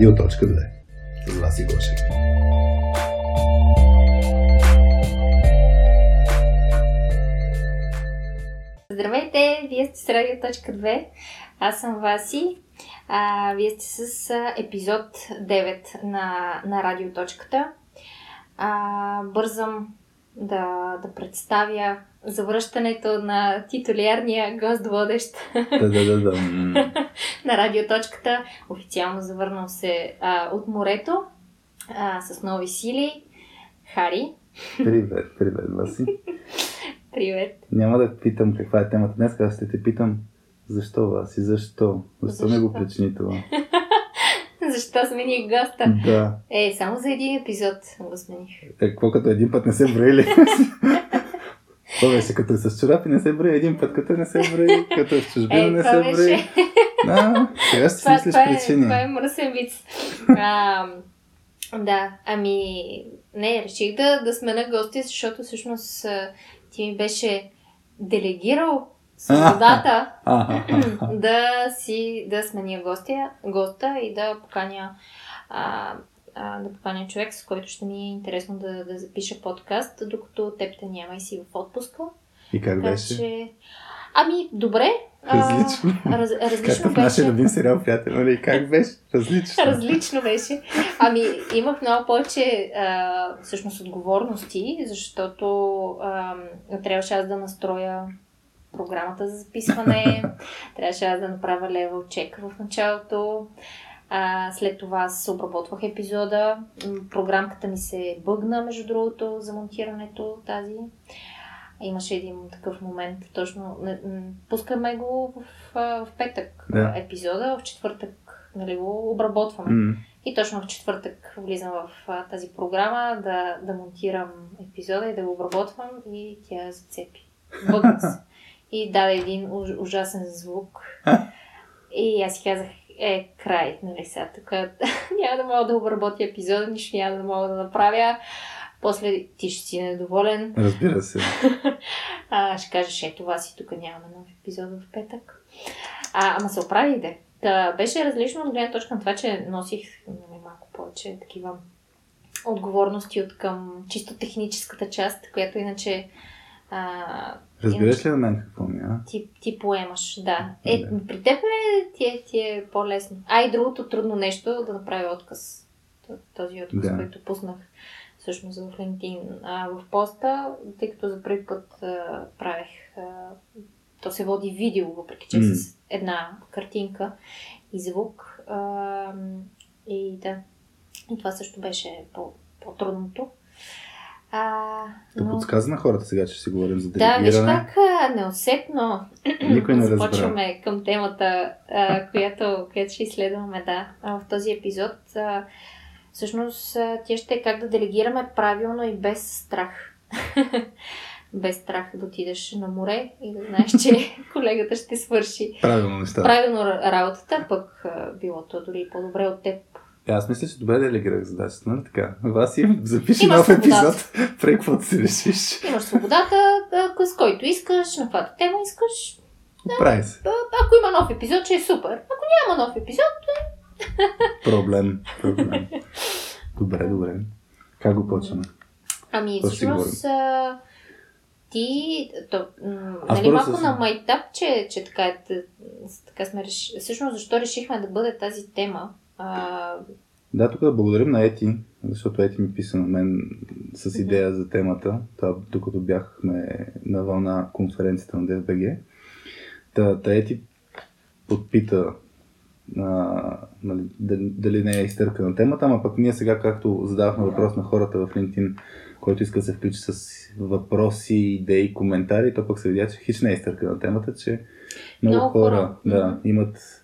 Радио.2 с Васи Гошев. Здравейте, вие сте с Радио.2. Аз съм Васи. А, вие сте с епизод 9 на, на Радиоточката. А, бързам да, да представя завръщането на титулярния гост-водещ Да, да, да, да. на Радиоточката. Официално завърнал се а, от морето а, с нови сили. Хари, Привет, привет, Васи. привет. Няма да питам каква е темата днес, аз ще те питам защо, Васи, защо? Защо не го Защо? причини това? Защо смени госта? Да. Е, само за един епизод го смених. Е, какво като един път не се броили? Това беше като е с чорапи не се брои, един път като не се брои, като е в чужбина Е, не се беше- брои. Да, сега ще си мислиш това, е, причини. това е мръсен виц. А, да, ами не, реших да, да смена гости, защото всъщност ти ми беше делегирал свободата да си да сменя гостя, госта и да поканя а, а, да поканя човек, с който ще ми е интересно да, да запиша подкаст, докато теб те няма и си в отпуска. И как Така беше? че... Ами, добре. А, Различно. Раз, различно Както в нашия беше. любим сериал, приятел, нали? Как беше? Различно. Различно беше. Ами, имах много повече а, всъщност отговорности, защото а, трябваше аз да настроя програмата за записване, трябваше аз да направя левел чек в началото. А, след това аз обработвах епизода. Програмката ми се бъгна, между другото, за монтирането тази. Имаше един такъв момент, точно. Пускаме го в, в петък Да. епизода, в четвъртък нали, го обработваме. М, И точно в четвъртък влизам в а, тази програма да, да монтирам епизода и да го обработвам и тя зацепи. Бъгна се. И даде един уж, ужасен звук. И аз си казах, е, край, нали сега, тук няма да мога да обработя епизода, нищо няма да мога да направя. После ти ще си недоволен. Разбира се. А, ще кажеш, ето това си, тук нямаме нов епизод в петък. А, ама се оправи де. Та, беше различно от гледна точка на това, че носих нали, малко повече такива отговорности от към чисто техническата част, която иначе а, Разбираш ли на мен какво а? ти, ти поемаш. Да. Е, Да. при теб е, ти, е, ти е по-лесно. А и другото трудно нещо да направя отказ. Този отказ, Да. който пуснах всъщност в LinkedIn. А, в поста, тъй като за първи път а, правех, а, то се води видео, въпреки че М. с една картинка и звук. А, и да. И това също беше по, по-трудното. А, но... подсказа на хората сега, че си говорим за Да, виж делегиране. как неусетно Никой не започваме към темата, а, която, която ще изследваме да, в този епизод. А, всъщност, тя ще е как да делегираме правилно и без страх. без страх да отидеш на море и да знаеш, че колегата ще свърши Правилно правилно ра- работата, пък било то дори по-добре от теб. Е, Аз мисля, че добре делегирах задачата, нали така? Васи, запиши Имаш нов свободата. епизод, прей каквото си решиш. Имаш свободата, с който искаш, на каквато тема искаш. Прави се. Ако има нов епизод, ще е супер. Ако няма нов епизод, Проблем, проблем. Добре, добре. Как го почваме? Ами, всъщност, ти, то, м, нали, малко на майтап, че, че така, е, така сме решили. Всъщност, защо решихме да бъде тази тема? А, Да, тук да благодарим на Ети, защото Ети ми писа на мен с идея за темата, това, докато бяхме на вълна конференцията на DFBG. Та, та Ети подпита а, нали, дали, дали не е изтъркана темата, ама пък ние сега, както задавахме въпрос на хората в LinkedIn, който иска да се включи с въпроси, идеи, коментари, то пък се видя, че хич не е изтъркана темата, че много, Много хора, хора. да, имат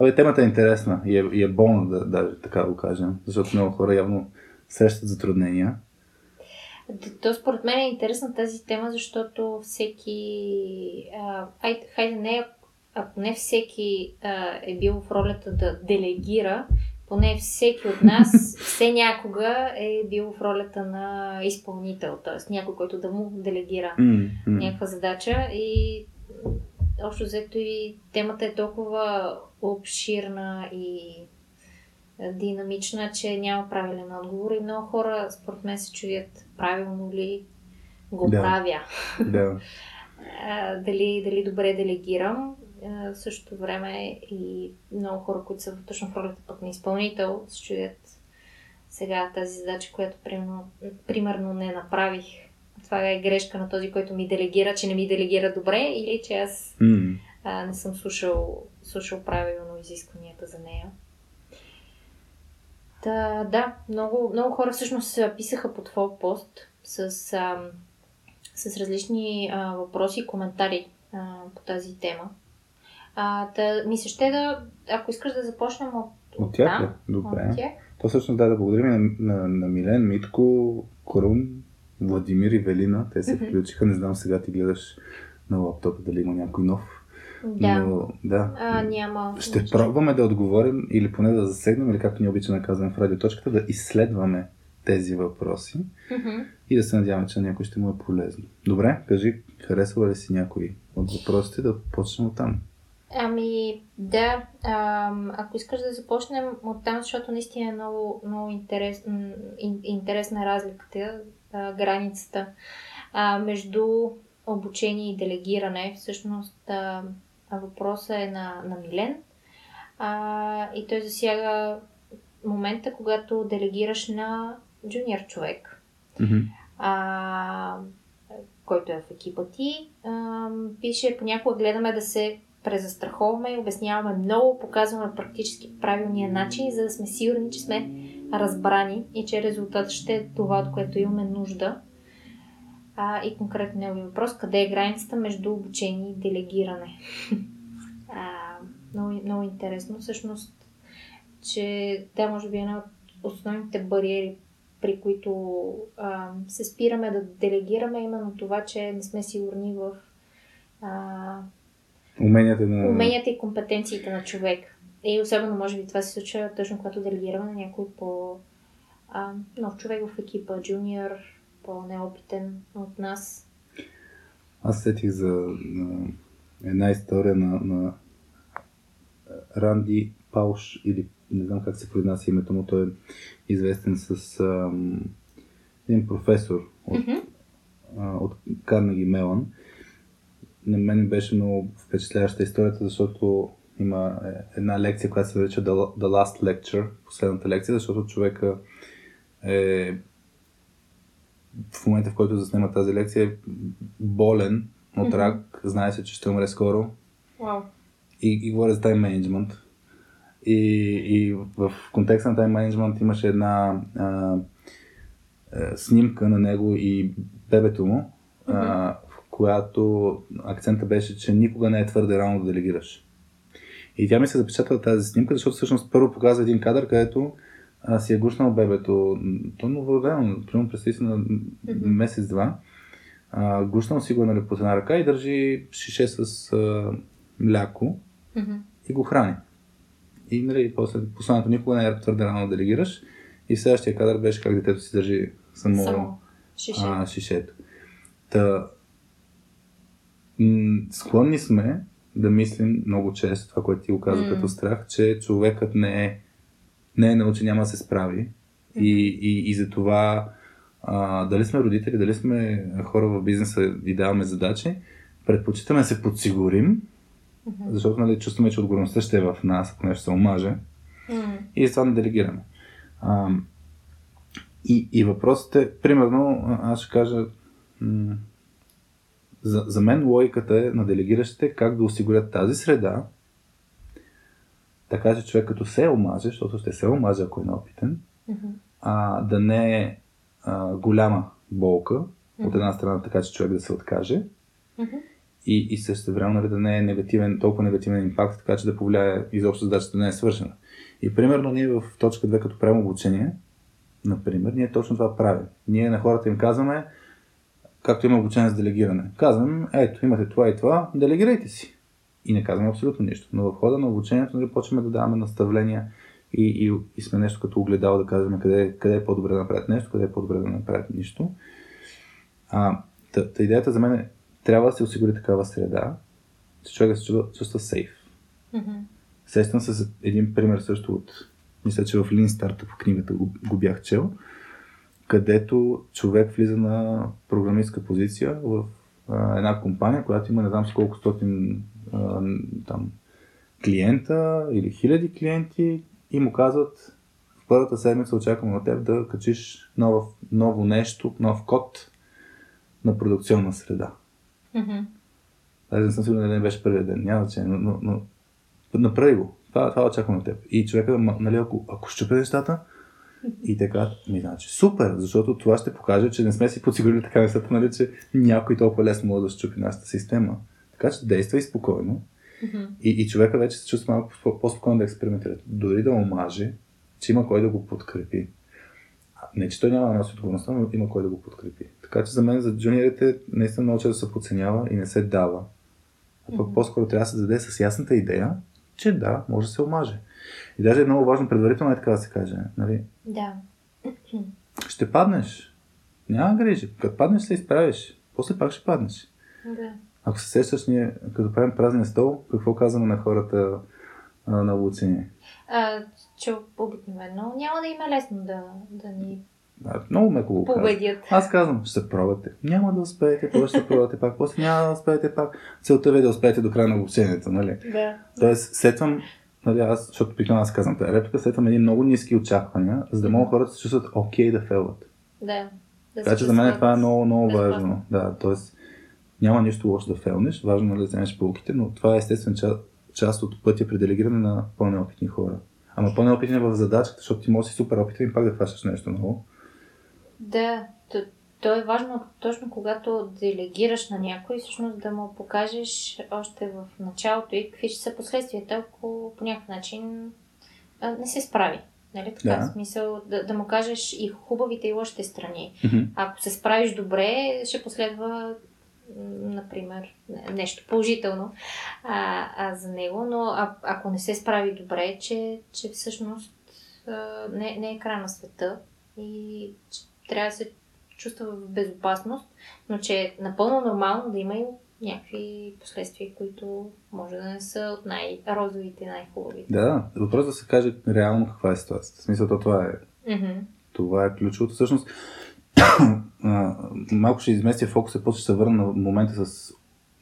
Абе, темата е интересна и е, и е болна, да, даже така го кажем, защото много хора явно срещат затруднения. то според мен е интересна тази тема, защото всеки... А, хайде, хайде не, ако не всеки а, е бил в ролята да делегира, поне всеки от нас все някога е бил в ролята на изпълнител, т.е. някой, който да му делегира М, м. някаква задача и общо взето и темата е толкова обширна и динамична, че няма правилен отговор и много хора според мен се чудят правилно ли го Да. правя. Да. Дали, дали добре делегирам. В същото време и много хора, които са точно в ролята пък на изпълнител, се чудят сега тази задача, която примерно, примерно не направих. Това е грешка на този, който ми делегира, че не ми делегира добре или че аз М. а, не съм слушал, слушал правилно изискванията за нея. Та, да, много, много хора всъщност писаха под твой пост с, а, с различни а, въпроси и коментари а, по тази тема. А, та, ми се ще да, ако искаш да започнем от, От тях ли? Добре. от тях. То всъщност да, да благодарим на, на, на Милен, Митко, Крум, Владимир и Велина. Те се включиха. Не знам сега ти гледаш на лаптопа дали има някой нов. Да. Но да. А, няма. Ще нищо. пробваме да отговорим или поне да засегнем, или както ни обичаме да казваме в радиоточката, да изследваме тези въпроси и да се надяваме, че някой ще му е полезно. Добре, кажи, харесва ли си някой от въпросите, да почнем от там. Ами, да. Ам, ако искаш да започнем от там, защото наистина е много, много интерес, интересна разликата, а, границата а, между обучение и делегиране. Всъщност, а, въпросът е на, на Милен а, и той засяга момента, когато делегираш на джуниор човек Мгм. а, който е в екипа ти. А, пише, понякога гледаме да се презастраховаме, обясняваме много, показваме практически правилния начин, за да сме сигурни, че сме разбрани и че резултатът ще е това, от което имаме нужда. А, и конкретно негови въпрос, къде е границата между обучение и делегиране? а, много, много интересно. Всъщност, че да, може би е една от основните бариери при които а, се спираме да делегираме именно това, че не сме сигурни в а, Уменията на... уменията и компетенциите на човек. И особено, може би, това се случва точно когато делегираме на някой по а, нов човек в екипа, джуниор, по-неопитен от нас. Аз сетих за на една история на, на Ранди Пауш, или не знам как се произнася името му, той е известен с ам, един професор от, а, от Карнеги Мелан. На мен беше много впечатляваща историята, защото има е, една лекция, която се нарича The Last Lecture, последната лекция, защото човека е в момента, в който заснема тази лекция, е болен от рак, знае се, че ще умре скоро Вау. и, и говоря за тайм менеджмент. И, и в контекста на тайм менеджмент имаше една а, а, снимка на него и бебето му, а, в която акцента беше, че никога не е твърде рано да делегираш. И тя ми се запечатала тази снимка, защото всъщност първо показва един кадър, където а, си е гушнал бебето. То новородено, примерно си на месец-два. А, гушнал си го нали, под една ръка и държи шише с а, мляко и го храни. И нали, после посланието никога не е твърде рано да делегираш. И следващия кадър беше как детето си държи само, Само шише. а, шишето. Та, м- склонни сме да мислим много често, това, което ти го каза М. като страх, че човекът не е, не е научен, няма да се справи. И, и, и за това а, дали сме родители, дали сме хора в бизнеса и даваме задачи, предпочитаме да се подсигурим, Мгм. защото нали, чувстваме, че отговорността ще е в нас, ако нещо се омаже, М. и затова не делегираме. А, и, и въпросът е, примерно, аз ще кажа, за, за мен логиката е на делегиращите как да осигурят тази среда, така че човек като се омаже, защото ще се омаже, ако е неопитен, Мгм. а, да не е а, голяма болка от една страна, така че човек да се откаже Мгм. и, и също време нали, да не е негативен, толкова негативен импакт, така че да повлияе изобщо задачата да не е свършена. И примерно ние в точка 2, като правим обучение, например, ние точно това правим. Ние на хората им казваме, както има обучение за делегиране, казваме, ето, имате това и това, делегирайте си. И не казваме абсолютно нищо. Но в хода на обучението нали, почваме да даваме наставления и, и, и сме нещо като огледало да казваме къде, къде е по-добре да направят нещо, къде е по-добре да направят нищо. А, та, та идеята за мен е, трябва да се осигури такава среда, че човек да се чувства, чувства сейф. Мгм. Сещам се с един пример също от мисля, че в Lean Startup книгата го, го бях чел, където човек влиза на програмистка позиция в а, една компания, която има не знам с колко стотин а, там, клиента или хиляди клиенти и му казват в първата седмица очаквам от теб да качиш ново, ново нещо, нов код на продукционна среда. Мгм. Аз не съм сигурен дали не беше първият ден, няма значение, но, но, но направи го. Това, това очаквам от теб. И човека, нали, ако, ако щупе нещата, и така, ми значи, супер, защото това ще покаже, че не сме си подсигурили така нещата, нали, че някой толкова лесно може да щупи нашата система. Така че действай спокойно. И, и човека вече се чувства малко по- по-спокойно да експериментира. Дори да омаже, че има кой да го подкрепи. Не, че той няма да носи отговорността, но има кой да го подкрепи. Така че за мен, за джуниорите, наистина много често се подценява и не се дава. А пък по-скоро трябва да се даде с ясната идея, че да, може да се омаже. И даже е много важно предварително е така да се каже. Нали? Да. Ще паднеш. Няма грижи. Като паднеш се изправиш. После пак ще паднеш. Да. Ако се сещаш, ние като правим празния стол, какво казваме на хората а, на Луцини? А, че обикновено няма да им е лесно да, да ни А, много меко го казвам. победят. Аз казвам, ще пробвате. Няма да успеете, после ще пробвате пак, после няма да успеете пак. Целта ви е да успеете до края на обучението, нали? Да. Тоест, сетвам, нали, аз, защото обикновено аз казвам тази реплика, сетвам едни много ниски очаквания, за да могат хората да се чувстват окей да фейлват. Да. да Така че за мен чувстват това е много, много важно. Да, т.е. няма нищо лошо да фейлнеш, важно е да вземеш полуките, но това е естествен част, част от пътя при делегиране на по-неопитни хора. Ама по-неопитни в задачата, защото ти можеш си супер опитен и пак да хващаш нещо ново. Да, то, е важно точно когато делегираш на някой, всъщност да му покажеш още в началото и какви ще са последствията, ако по някакъв начин а, не се справи. Нали така? Да. Смисъл да, да му кажеш и хубавите и лошите страни. Мгм. Ако се справиш добре, ще последва, например, не- нещо положително а, а, за него, но а, ако не се справи добре, че, че всъщност а, не, не е край на света и че трябва да се чувства в безопасност, но че е напълно нормално да има и някакви последствия, които може да не са от най-розовите, най-хубавите. Да, въпрос да се каже реално каква е ситуацията. В смисъл, то това е Мгм. Това е ключовото. Всъщност, малко ще изместя фокуса, после ще се върна на момента с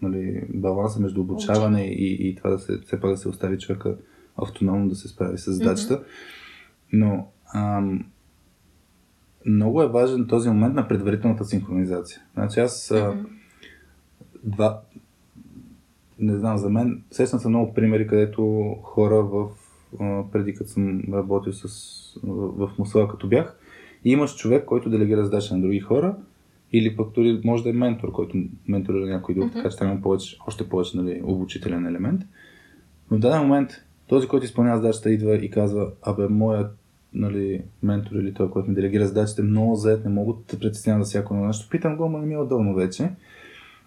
нали, баланса между обучаване и, и това да се, все пак да се остави човека автономно да се справи с задачата. Но ам, много е важен този момент на предварителната синхронизация. Значи аз Мгм. два, не знам, за мен, сещам се много примери, където хора в, преди като съм работил с, в, Мусала, като бях, и имаш човек, който делегира задача на други хора, или пък дори може да е ментор, който менторира някой друг, Мгм. така че там има повече, още повече нали, обучителен елемент. Но в даден момент този, който изпълнява задачата, идва и казва, абе, моят нали, ментор или той, който ми делегира задачите, много заед, не мога да те притеснявам за всяко едно нещо. Питам го, ама не ми е удобно вече.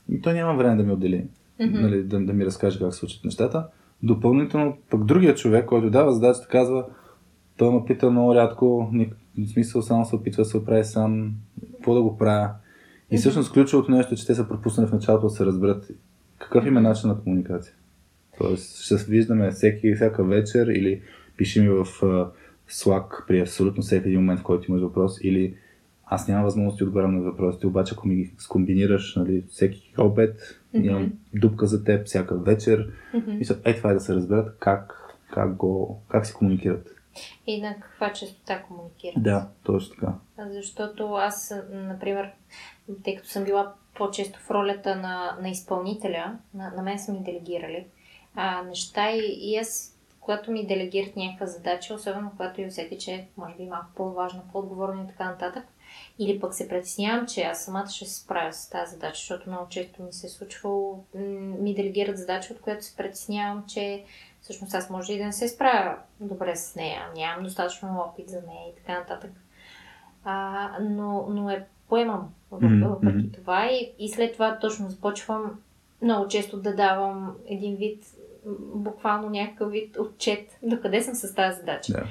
И той няма време да ми отдели, Мгм. нали, да, да ми разкаже как се случат нещата. Допълнително, пък другия човек, който дава задачата, казва, той ме пита много рядко, в смисъл само се опитва да се оправи сам, какво да го правя. И всъщност ключовото нещо е, че те са пропуснали в началото да се разберат какъв им е начин на комуникация. Тоест, ще се виждаме всеки, всяка вечер или пиши ми в Slack при абсолютно всеки един момент, в който имаш въпрос, или аз нямам възможност да отговарям на въпросите, обаче ако ми ги скомбинираш, нали, всеки обед, Мгм. имам дупка за теб всяка вечер, Мгм. мисля, е това е да се разберат как, как, го, как си комуникират. И на каква частота комуникират. Да, точно така. Защото аз, например, тъй като съм била по-често в ролята на, на изпълнителя, на, на мен са ми делегирали а, неща и, и аз, когато ми делегират някаква задача, особено когато и усети, че може би е малко по-важна, по-отговорна и така нататък, или пък се притеснявам, че аз самата ще се справя с тази задача, защото много често ми се е случвало, ми делегират задача, от която се притеснявам, че всъщност аз може и да не се справя добре с нея, нямам достатъчно опит за нея и така нататък. А, но, но е поемам въпреки мгм. това и, и след това точно започвам много често да давам един вид, буквално някакъв вид отчет до къде съм с тази задача. Да.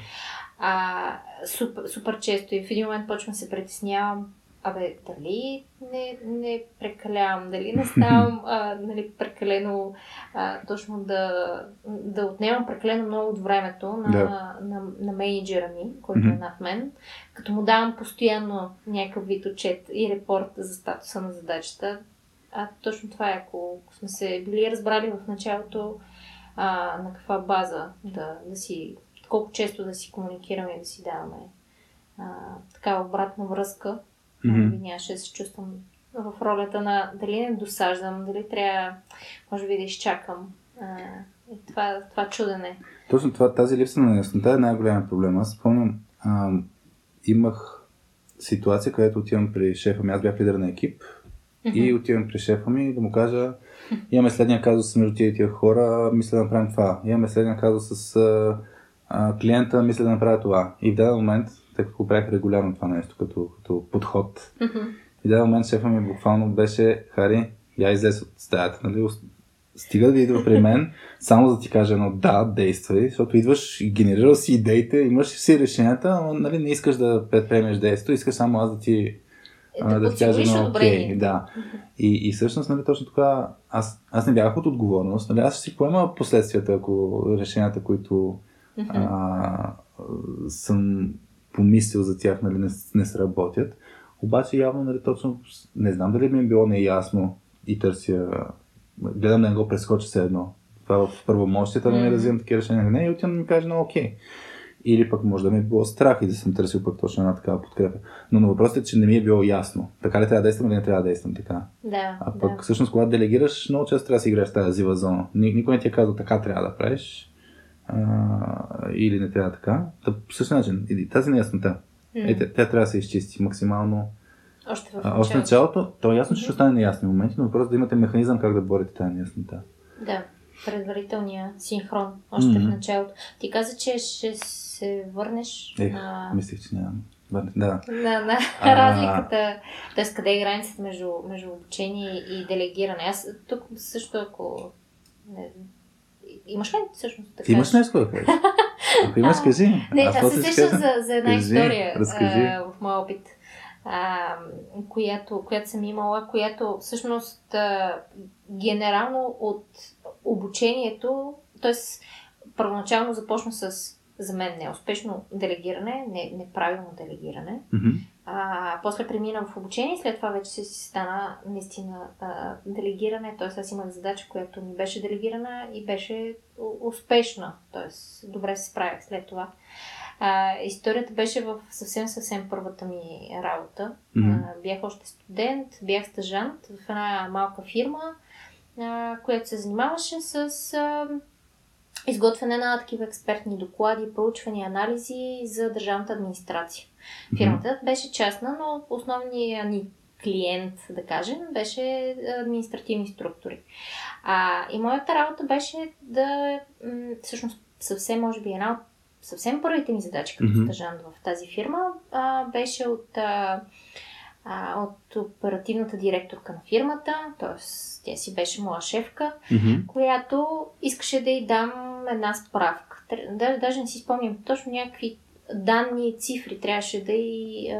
А, супер, супер често и в един момент почвам да се притеснявам. абе, дали не, не прекалявам, дали не ставам а, нали, прекалено, а, точно да, да отнемам прекалено много от времето на, Да. на, на, на менеджера ми, който е над мен, като му давам постоянно някакъв вид отчет и репорт за статуса на задачата. А точно това е, ако сме се били разбрали в началото а, на каква база да, да си, колко често да си комуникираме и да си даваме а, такава обратна връзка, би нямаше да се чувствам в ролята на дали не досаждам, дали трябва, може би да изчакам. А, и това, това чудене. Точно това, тази липса на яснота е най-голям проблем. Аз спомням, а, имах ситуация, където отивам при шефа ми, аз бях лидер на екип и отивам при шефа ми да му кажа имаме следния казус между тия и тия хора, мисля да направим това. Имаме следния казус с а, а, клиента, мисля да направя това. И в даден момент, тъй като го правих регулярно това нещо като, като подход, Мгм. в даден момент шефа ми буквално беше Хари, я излез от стаята, нали? Стига да идва при мен, само за да ти кажа едно да, действай, защото идваш и генерирал си идеите, имаш си решенията, но нали, не искаш да предприемеш действието, искаш само аз да ти, Е, да да ти кажа подсигуриш едно окей. одобрение. Да. И, и всъщност, нали, точно така, аз, аз не бягах от отговорност, нали, аз ще си поема последствията, ако решенията, които Мгм. а, съм помислил за тях, нали, не, не сработят. Обаче явно, нали, точно, не знам дали ми е било неясно и търся, гледам да не го прескоча все едно. Това в първомощията да ми Мгм. развивам такива решения. Не, и отивам да ми каже, no, окей. Или пък може да ми е било страх и да съм търсил пък точно една такава подкрепа. Но на въпросът е, че не ми е било ясно. Така ли трябва да действам или не трябва да действам така. Да, А пък да. всъщност, когато делегираш, много често трябва да си играеш в тази зива зона. Ни- Никой не ти е казал така трябва да правиш а, или не трябва така. Та, по същия начин, и тази неяснота, М. е, тя, тя трябва да се изчисти максимално. Още в А, още началото. началото, то е ясно, че ще остане неясни моменти, но въпрос е да имате механизъм как да борите тази неяснота. Да, предварителния синхрон, още Мгм. в началото. Ти каза, че ще се върнеш Ех, на, мислех, че нямам. Да. на, на А. разликата, т.е. къде е границата между, между обучение и делегиране. Аз тук също, ако... Не, имаш ли всъщност така? Ти имаш нещо да кажеш? Ако имаш, кажи. Не, аз, после се сещам за, за една Кажи, история разкажи. а, в моя опит, а, която, която съм имала, която всъщност а, генерално от обучението, т.е. първоначално започна с за мен неуспешно делегиране, не, неправилно делегиране. Мгм. А, после премина в обучение, след това вече се си стана наистина а, делегиране, т.е. аз имах задача, която ми беше делегирана и беше успешна, т.е. добре се справях след това. А, историята беше в съвсем, съвсем първата ми работа. Мгм. А, бях още студент, бях стажант в една малка фирма, а, която се занимаваше с а, изготвяне на такива експертни доклади, проучвания, анализи за държавната администрация. Фирмата беше частна, но основният ни клиент, да кажем, беше административни структури. А, и моята работа беше да, м, всъщност, съвсем, може би, една от съвсем първите ми задачи като Мгм. стажант в тази фирма а, беше от, а, а, от оперативната директорка на фирмата, т.е. тя си беше моя шефка, Мгм. която искаше да й дам една справка. Тр- Да, даже не си спомням точно някакви данни и цифри трябваше да й, а,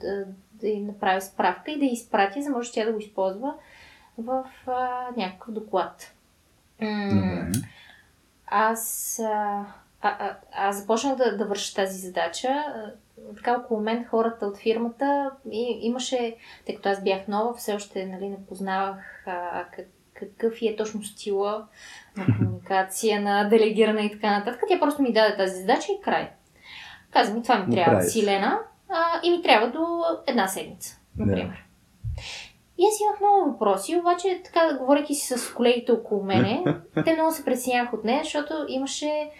да, да й направя справка и да й изпрати, за може тя да го използва в а, някакъв доклад. М, аз, а, а, аз започнах да, да върша тази задача. Така около мен хората от фирмата и, имаше, тъй като аз бях нова, все още нали, не познавах а, как, какъв е точно стила на комуникация, на делегиране и така нататък. Тя просто ми даде тази задача и край. Каза ми, това ми трябва правиш. силена а, и ми трябва до една седмица, например. И аз имах много въпроси, обаче така, говорейки си с колегите около мене, те много се притесняваха от нея, защото имаше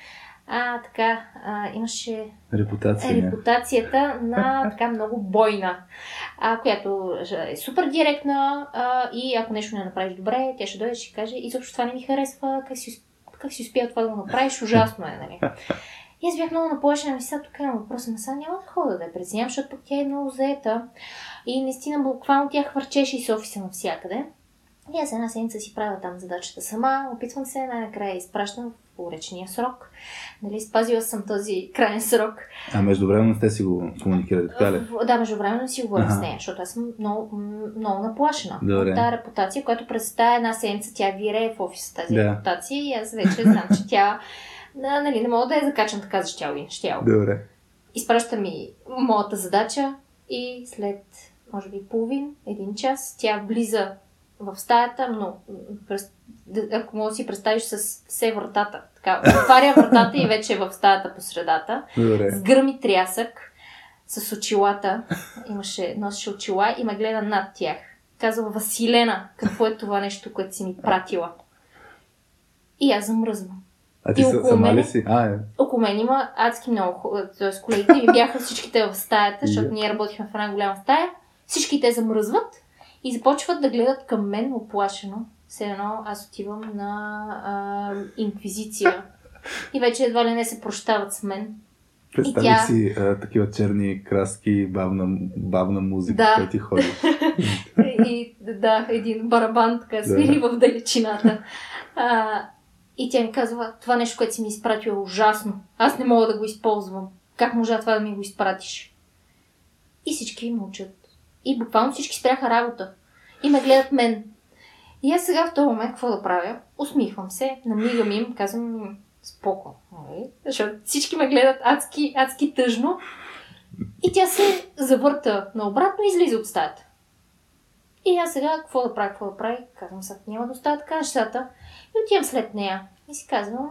а, така, а, имаше Репутация. репутацията на така много бойна, а, която е супер директна а, и ако нещо не направиш добре, тя ще дойде и ще каже, изобщо това не ми харесва, как си, как си успял това да го направиш, ужасно е, нали? И аз бях много наплашена, ми сега тук имам въпроса, на сега няма да хода да я преценявам, защото пък тя е много заета. И наистина буквално тя хвърчеше из офиса навсякъде. И аз една седмица си правя там задачата сама, опитвам се, най-накрая изпращам в уречения срок. Нали, спазила съм този крайен срок. А междувременно сте си го комуникирали, така ли? Да, междувременно си говоря с нея, защото аз съм много, много наплашена Добре. от тази репутация, която през тази една седмица тя вирее в офиса тази Да. репутация и аз вече знам, че тя да, нали, не мога да я закачам така за щяло и щяло. Добре. Изпраща ми моята задача и след, може би, половин, един час, тя влиза в стаята, но през, ако мога да си представиш с все вратата. Така, отваря вратата и вече е в стаята по средата. Добре. С гръм и трясък, с очилата. Имаше, носеше очила и ме гледа над тях. Казва, Василена, какво е това нещо, което си ми пратила? И аз замръзвам. А ти И около сама ли си? А, е. Около мен има адски много т.е. колегите ми бяха всичките в стаята, защото ние работихме в една голяма стая. Всички те замръзват и започват да гледат към мен оплашено. Все едно аз отивам на а, инквизиция. И вече едва ли не се прощават с мен. Представи тя- си а, такива черни краски, бавна, бавна музика, Да. която ти ходи. И да, един барабан така свири в далечината. А, и тя ми казва, това нещо, което си ми изпратил е ужасно. Аз не мога да го използвам. Как можа това да ми го изпратиш? И всички мълчат. И буквално всички спряха работа. И ме гледат мен. И аз сега в този момент какво да правя? Усмихвам се, намигам им, казвам споко. нали? Защото всички ме гледат адски, адски тъжно. И тя се завърта наобратно и излиза от стаята. И аз сега какво да правя, какво да правя? Казвам, сега няма да оставя така нещата. И отивам след нея. И си казвам,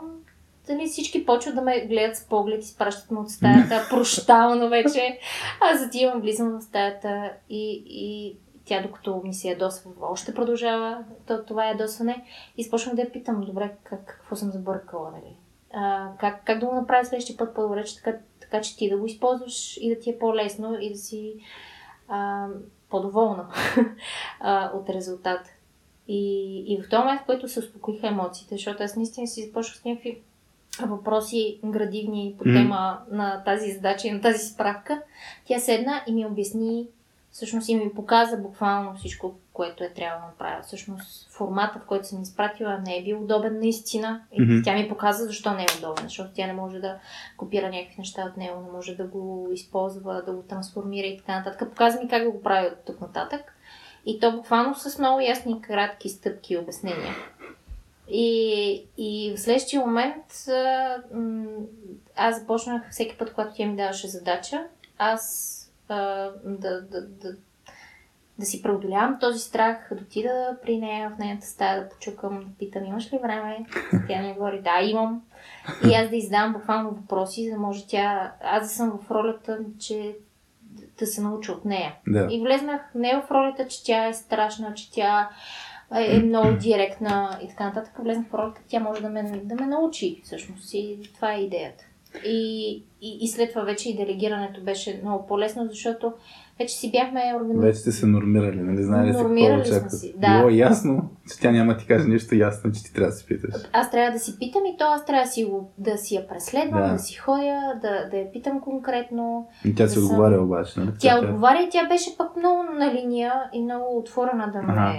дали всички почват да ме гледат с поглед, изпращат ме от стаята, прощално вече. Аз отивам, влизам в стаята и, и тя, докато ми се ядосва, още продължава то- това ядосване. И започвам да я питам, добре, как, какво съм забъркала, нали? А, как, как да го направя следващия път по-добре, че така, така, че ти да го използваш и да ти е по-лесно и да си а, по-доволна а, от резултат. И, и в този момент, в който се успокоиха емоциите, защото аз наистина си започнах с някакви въпроси градивни по тема на тази задача и на тази справка, тя седна и ми обясни, всъщност и ми показа буквално всичко, което е трябвало да направя. Всъщност формата, в който съм изпратила, не е бил удобен наистина. И Мгм. тя ми показа защо не е удобен, защото тя не може да копира някакви неща от него, не може да го използва, да го трансформира и така нататък. Показа ми как да го прави от тук нататък. И то буквално с много ясни, кратки стъпки и обяснения. И, и в следващия момент а, аз започнах всеки път, когато тя ми даваше задача, аз а, да, да, да, да си преодолявам този страх, да отида при нея в нейната стая, да почукам, да питам, имаш ли време? Тя ми говори, да, имам. И аз да издавам буквално въпроси, за да може тя, аз да съм в ролята, че да се науча от нея. Да. И влезнах не в ролята, че тя е страшна, че тя е много директна и така нататък. Влезнах в ролята, тя може да ме, да ме научи всъщност. И това е идеята. И, и, и след това вече и делегирането беше много по-лесно, защото вече си бяхме организирали. Вече сте се нормирали, нали? Знаели какво Нормирали сме очакват. си, да. Било е ясно, че тя няма ти каже нищо ясно, че ти трябва да се питаш. Аз трябва да си питам и то аз трябва да си, да си я преследвам, Да. да, си ходя, да, да я питам конкретно. И тя си Да съм- отговаря обаче, нали? Тя отговаря и тя беше пък много на линия и много отворена да ме Ага.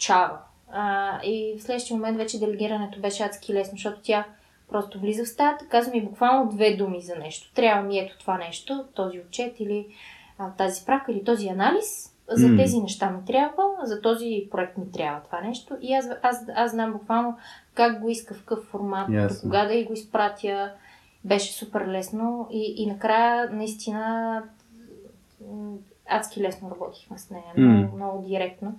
Обучава. А, и в следващия момент вече делегирането беше адски лесно, защото тя просто влиза в стаята, казва ми буквално две думи за нещо. Трябва ми ето това нещо, този отчет или а, тази справка или този анализ. За М. тези неща ми трябва, за този проект ми трябва това нещо. И аз, аз, аз знам буквално как го иска, в какъв формат, до Ясно. кога да й го изпратя. Беше супер лесно и, и накрая наистина адски лесно работихме с нея. М. Много, много директно.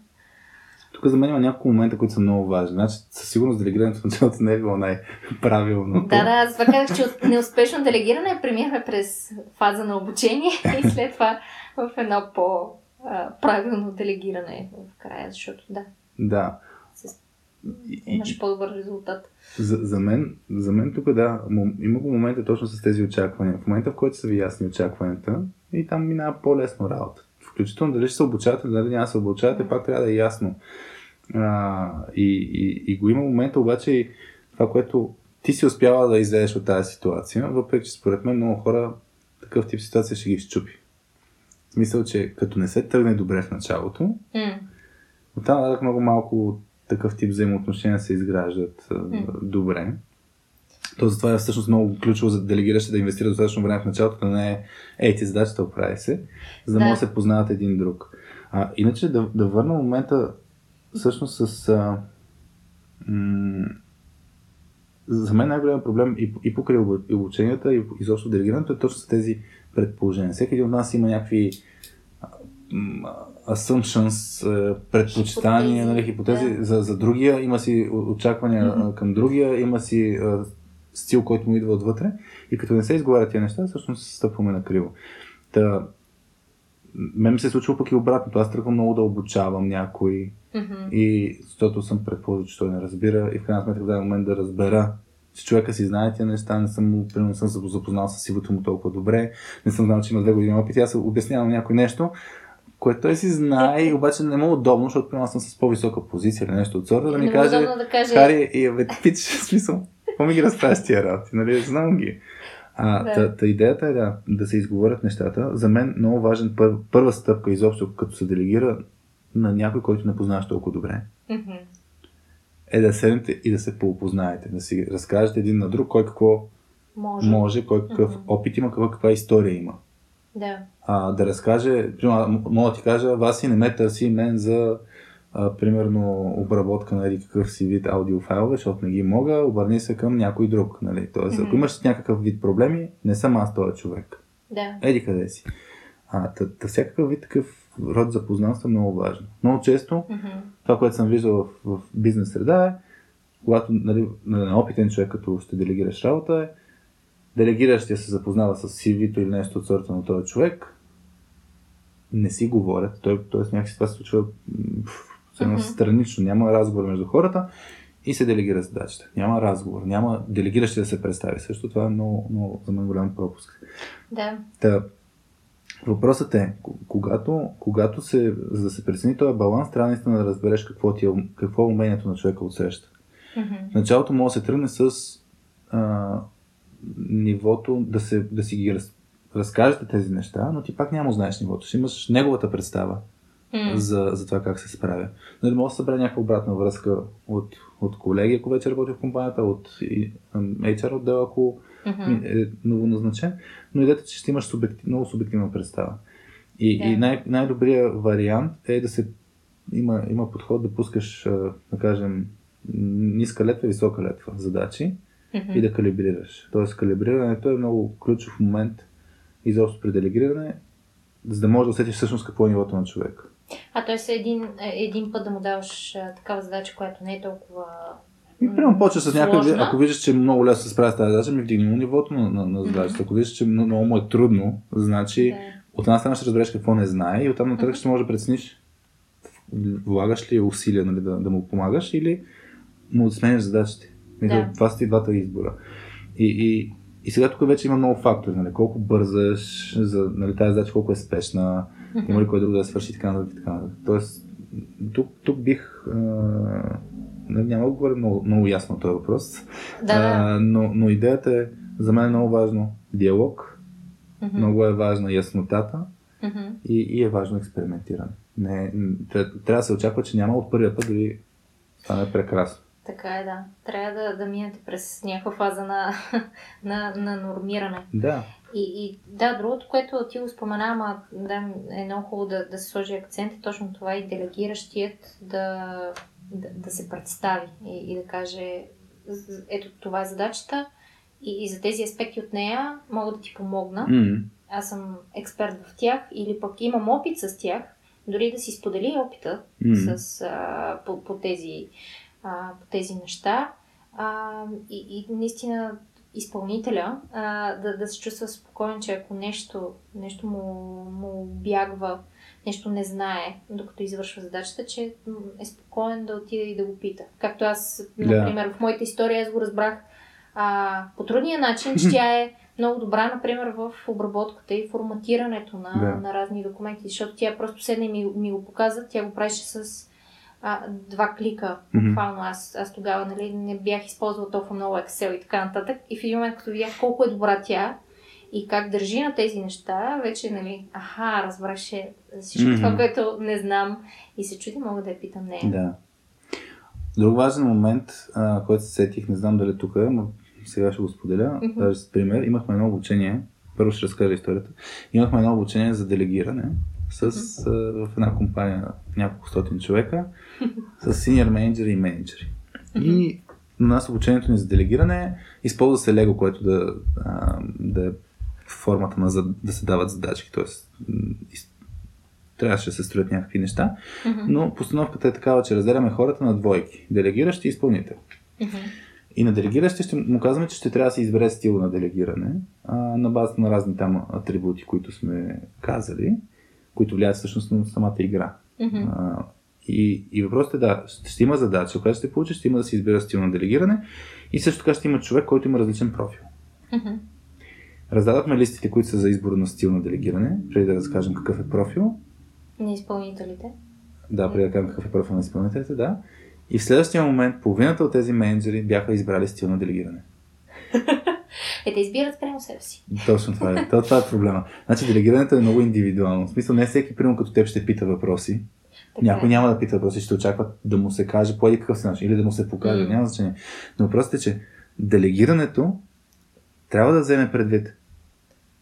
Тук за мен има няколко момента, които са много важни. Значи, със сигурност делегирането в началото не е било най-правилното. Да, да, аз казах, че от неуспешно делегиране преминахме през фаза на обучение и след това в едно по-правилно делегиране в края, защото да, Да. Имаш по-добър резултат. За, за, мен, за мен тук да, има го момента точно с тези очаквания. В момента, в който са ви ясни очакванията, и там минава по-лесно работа. Включително дали ще се обучавате, дали няма се обучавате, пак трябва да е ясно. А, и, и, и го има момента обаче и това, което ти си успяла да излезеш от тази ситуация, въпреки че според мен много хора такъв тип ситуация ще ги щупи. В смисъл, че като не се тръгне добре в началото, М. Оттам нататък много малко такъв тип взаимоотношения се изграждат mm. добре. То затова е всъщност много ключово за делегиращите да инвестира достатъчно време в началото, да не е ей ти задачата оправи се, за да, да. може да се познават един друг. А, иначе да, да върна момента всъщност с а, м- за мен най-голям проблем и, и покрай обученията, и изобщо делегирането е точно с тези предположения. Всеки един от нас има някакви assumptions, предпочитания, нали, хипотези да. за, за другия, има си очаквания mm-hmm. към другия, има си стил, който му идва отвътре и като не се изговарят тези неща, всъщност стъпваме на криво. Та, мен се е случва пък и обратното. Аз тръгвам много да обучавам някой mm-hmm. и защото съм предположил, че той не разбира и в крайна сметка в даден момент да разбера че човека си знае тия неща, не съм му, примерно съм запознал с сивото му толкова добре, не съм знал, че има две години опит, аз обяснявам някой нещо, което той си знае и обаче не му е удобно, защото примерно съм с по-висока позиция или нещо от сорта, да ми каже, да каже, Хари, и бе, пич, смисъл, какво ми ги разправяш тия работи, нали, знам ги. А, да. та, та, идеята е да, да се изговорят нещата. За мен много важен пър, първа стъпка изобщо, като се делегира на някой, който не познаваш толкова добре, mm-hmm. е да седнете и да се поопознаете, да си разкажете един на друг кой какво може, може кой какъв mm-hmm. опит има, каква, каква история има. Да. А, да разкаже, примерно, мога да ти кажа, вас си не ме търси мен за а, примерно обработка на нали, какъв си вид аудиофайлове, защото не ги мога, обърни се към някой друг. Нали? Тоест, mm-hmm. ако имаш някакъв вид проблеми, не съм аз този човек. Да. Еди къде си. А, та, та всякакъв вид такъв род запознанство е много важно. Много често, mm-hmm. това, което съм виждал в, в бизнес среда е, когато нали, на опитен човек, като ще делегираш работа е, делегиращия се запознава с CV-то или нещо от сорта на този човек, не си говорят, той, т.е. някакси това се случва mm-hmm. странично, няма разговор между хората и се делегира задачата. Няма разговор, няма делегиращи да се представи. Също това е много, много за мен голям пропуск. Да. Та, въпросът е, когато, когато се, за да се прецени този баланс, трябва наистина да разбереш какво, ти е, какво е умението на човека от среща. Mm-hmm. В началото може да се тръгне с а, нивото да, се, да си ги раз, разкажете тези неща, но ти пак няма знаеш нивото. Ще имаш неговата представа mm. за, за това как се справя. Нали, може да събере някаква обратна връзка от, от колеги, ако вече работи в компанията, от HR отдел, ако mm-hmm. е новоназначен, но идете, че ще имаш субектив, много субективна представа. И, yeah. и най- най-добрият вариант е да се има, има подход да пускаш, да кажем, ниска летва, висока летва задачи mm-hmm. и да калибрираш. Тоест, калибрирането е много ключов момент изобщо при делегиране, за да можеш да усетиш всъщност какво е нивото на човек. А т.е. един, един път да му даваш а, такава задача, която не е толкова и примерно почва с някой, ако виждаш, че много лесно се справя с тази задача, ми вдигни му нивото на, на, на задачата. Ако виждаш, че много му е трудно, значи да. от една страна ще разбереш какво не знае и оттам нататък ще можеш да прецениш влагаш ли усилия нали, да, да му помагаш или му да сменяш задачите. Да. Това са ти двата избора. И, и, и сега тук вече има много фактори. Нали? Колко бързаш, за нали, тази задача колко е спешна, има ли кой друг да свърши така нататък. Така нататък. Тоест, тук, тук бих. А, нали, няма да говоря много, много ясно този въпрос. Да, а, но, но идеята е за мен е много важно диалог, mm-hmm. много е важна яснотата mm-hmm. и, и е важно експериментиране. Не, трябва, трябва да се очаква, че няма от първия път да ви стане прекрасно. Така е, да. Трябва да, да минете през някаква фаза на, на, на нормиране. Да. И, и да, другото, което ти го спомена, ама да, е много хубаво да, да се сложи акцент, е точно това и делегиращият да, да, да се представи и, и да каже ето това е задачата и, и за тези аспекти от нея мога да ти помогна. Mm. Аз съм експерт в тях или пък имам опит с тях, дори да си сподели опита mm. с, а, по, по тези а, по тези неща. А, и, и наистина изпълнителя а, да, да се чувства спокоен, че ако нещо, нещо му, му бягва, нещо не знае, докато извършва задачата, че е спокоен да отиде и да го пита. Както аз, например, yeah. в моята история аз го разбрах а, по трудния начин, че тя е много добра, например, в обработката и форматирането на, yeah. на разни документи, защото тя просто седне и ми, ми го показа, тя го правеше с а, два клика. Буквално mm-hmm. аз, аз тогава нали, не бях използвал толкова много Excel и така нататък. И в един момент, като видях колко е добра тя и как държи на тези неща, вече, нали, аха, разбраше всичко mm-hmm. това, което не знам и се чуди, мога да я питам нея. Да. Друг важен момент, а, който се сетих, не знам дали е тук, но сега ще го споделя, mm-hmm. с пример. Имахме едно обучение, първо ще разкажа историята. Имахме едно обучение за делегиране с, а, в една компания няколко стотин човека, с синьор менеджери и менеджери. И на нас обучението ни за делегиране използва се Лего, което да, а, да е формата на да се дават задачи, т.е. трябваше да се строят някакви неща, mm-hmm. но постановката е такава, че разделяме хората на двойки. Делегиращи и изпълнител. Mm-hmm. И на делегиращи ще му казваме, че ще трябва да се избере стил на делегиране а, на базата на разни там атрибути, които сме казали, които влияят всъщност на самата игра. Mm-hmm. А, и, и въпросът е да, ще има задача, която ще получиш, ще има да се избира стил на делегиране и също така ще има човек, който има различен профил. Mm-hmm. Раздадохме листите, които са за избор на стил на делегиране, преди да разкажем какъв е профил. На изпълнителите. Да, преди да кажем какъв е профил на изпълнителите, да. И в следващия момент половината от тези менеджери бяха избрали стил на делегиране. Е, те избират прямо себе си. Точно това е. Това, това е проблема. Значи делегирането е много индивидуално. В смисъл не всеки, примерно като теб, ще пита въпроси. Така Някой е. няма да пита въпроси, ще очакват да му се каже по какъв си начин или да му се покаже. Mm. Няма значение. Но въпросът е, че делегирането трябва да вземе предвид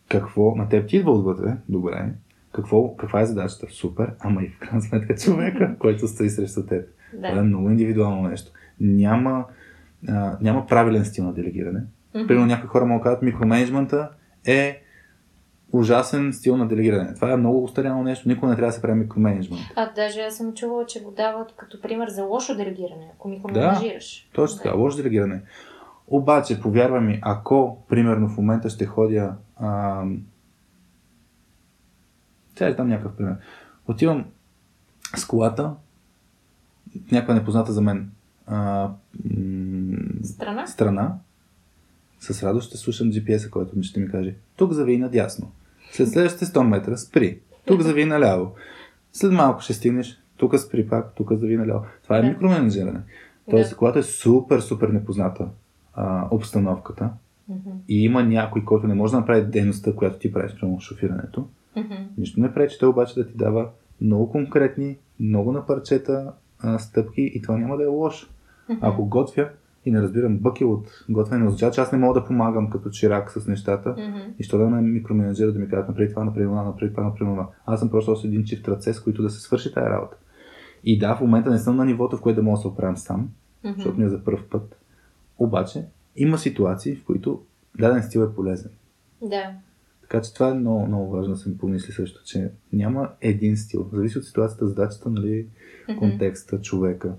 какво на теб ти идва отвътре, добре, какво, каква е задачата, супер, ама и в крайна сметка човека, който стои срещу теб. Да. Това е много индивидуално нещо. Няма, а, няма правилен стил на делегиране. Mm-hmm. Примерно някои хора да кажат, микроменеджмента е ужасен стил на делегиране. Това е много устаряно нещо. Никога не трябва да се прави микроменеджмент. А даже аз съм чувала, че го дават като пример за лошо делегиране, ако микроменеджираш. Да, точно така, лошо делегиране. Обаче, повярвай ми, ако, примерно, в момента ще ходя... А... Сега там някакъв пример. Отивам с колата, някаква непозната за мен а, м- страна? страна, с радост ще слушам GPS-а, който ще ми каже тук зави надясно. След следващите 100 метра спри. Тук зави наляво. След малко ще стигнеш, тук спри пак, тук зави наляво. Това е да. микроменеджиране. Тоест, да. когато е супер, супер непозната а, обстановката mm-hmm. и има някой, който не може да направи дейността, която ти правиш, прямо шофирането, mm-hmm. нищо не пречи, той обаче да ти дава много конкретни, много на парчета а, стъпки и това няма да е лошо. Mm-hmm. Ако готвя и не разбирам бъки от готвене, означава, че аз не мога да помагам като чирак с нещата mm-hmm. и що да ме микроменеджера да ми кажат направи това, направи това, направи това, направи това. Аз съм просто още един чифт ръце, с които да се свърши тази работа. И да, в момента не съм на нивото, в което да мога да се оправям сам, mm-hmm. защото ми е за първ път. Обаче, има ситуации, в които даден стил е полезен. Да. Така че това е много, много важно да се помисли също, че няма един стил. Зависи от ситуацията, задачата, нали, mm-hmm. контекста, човека.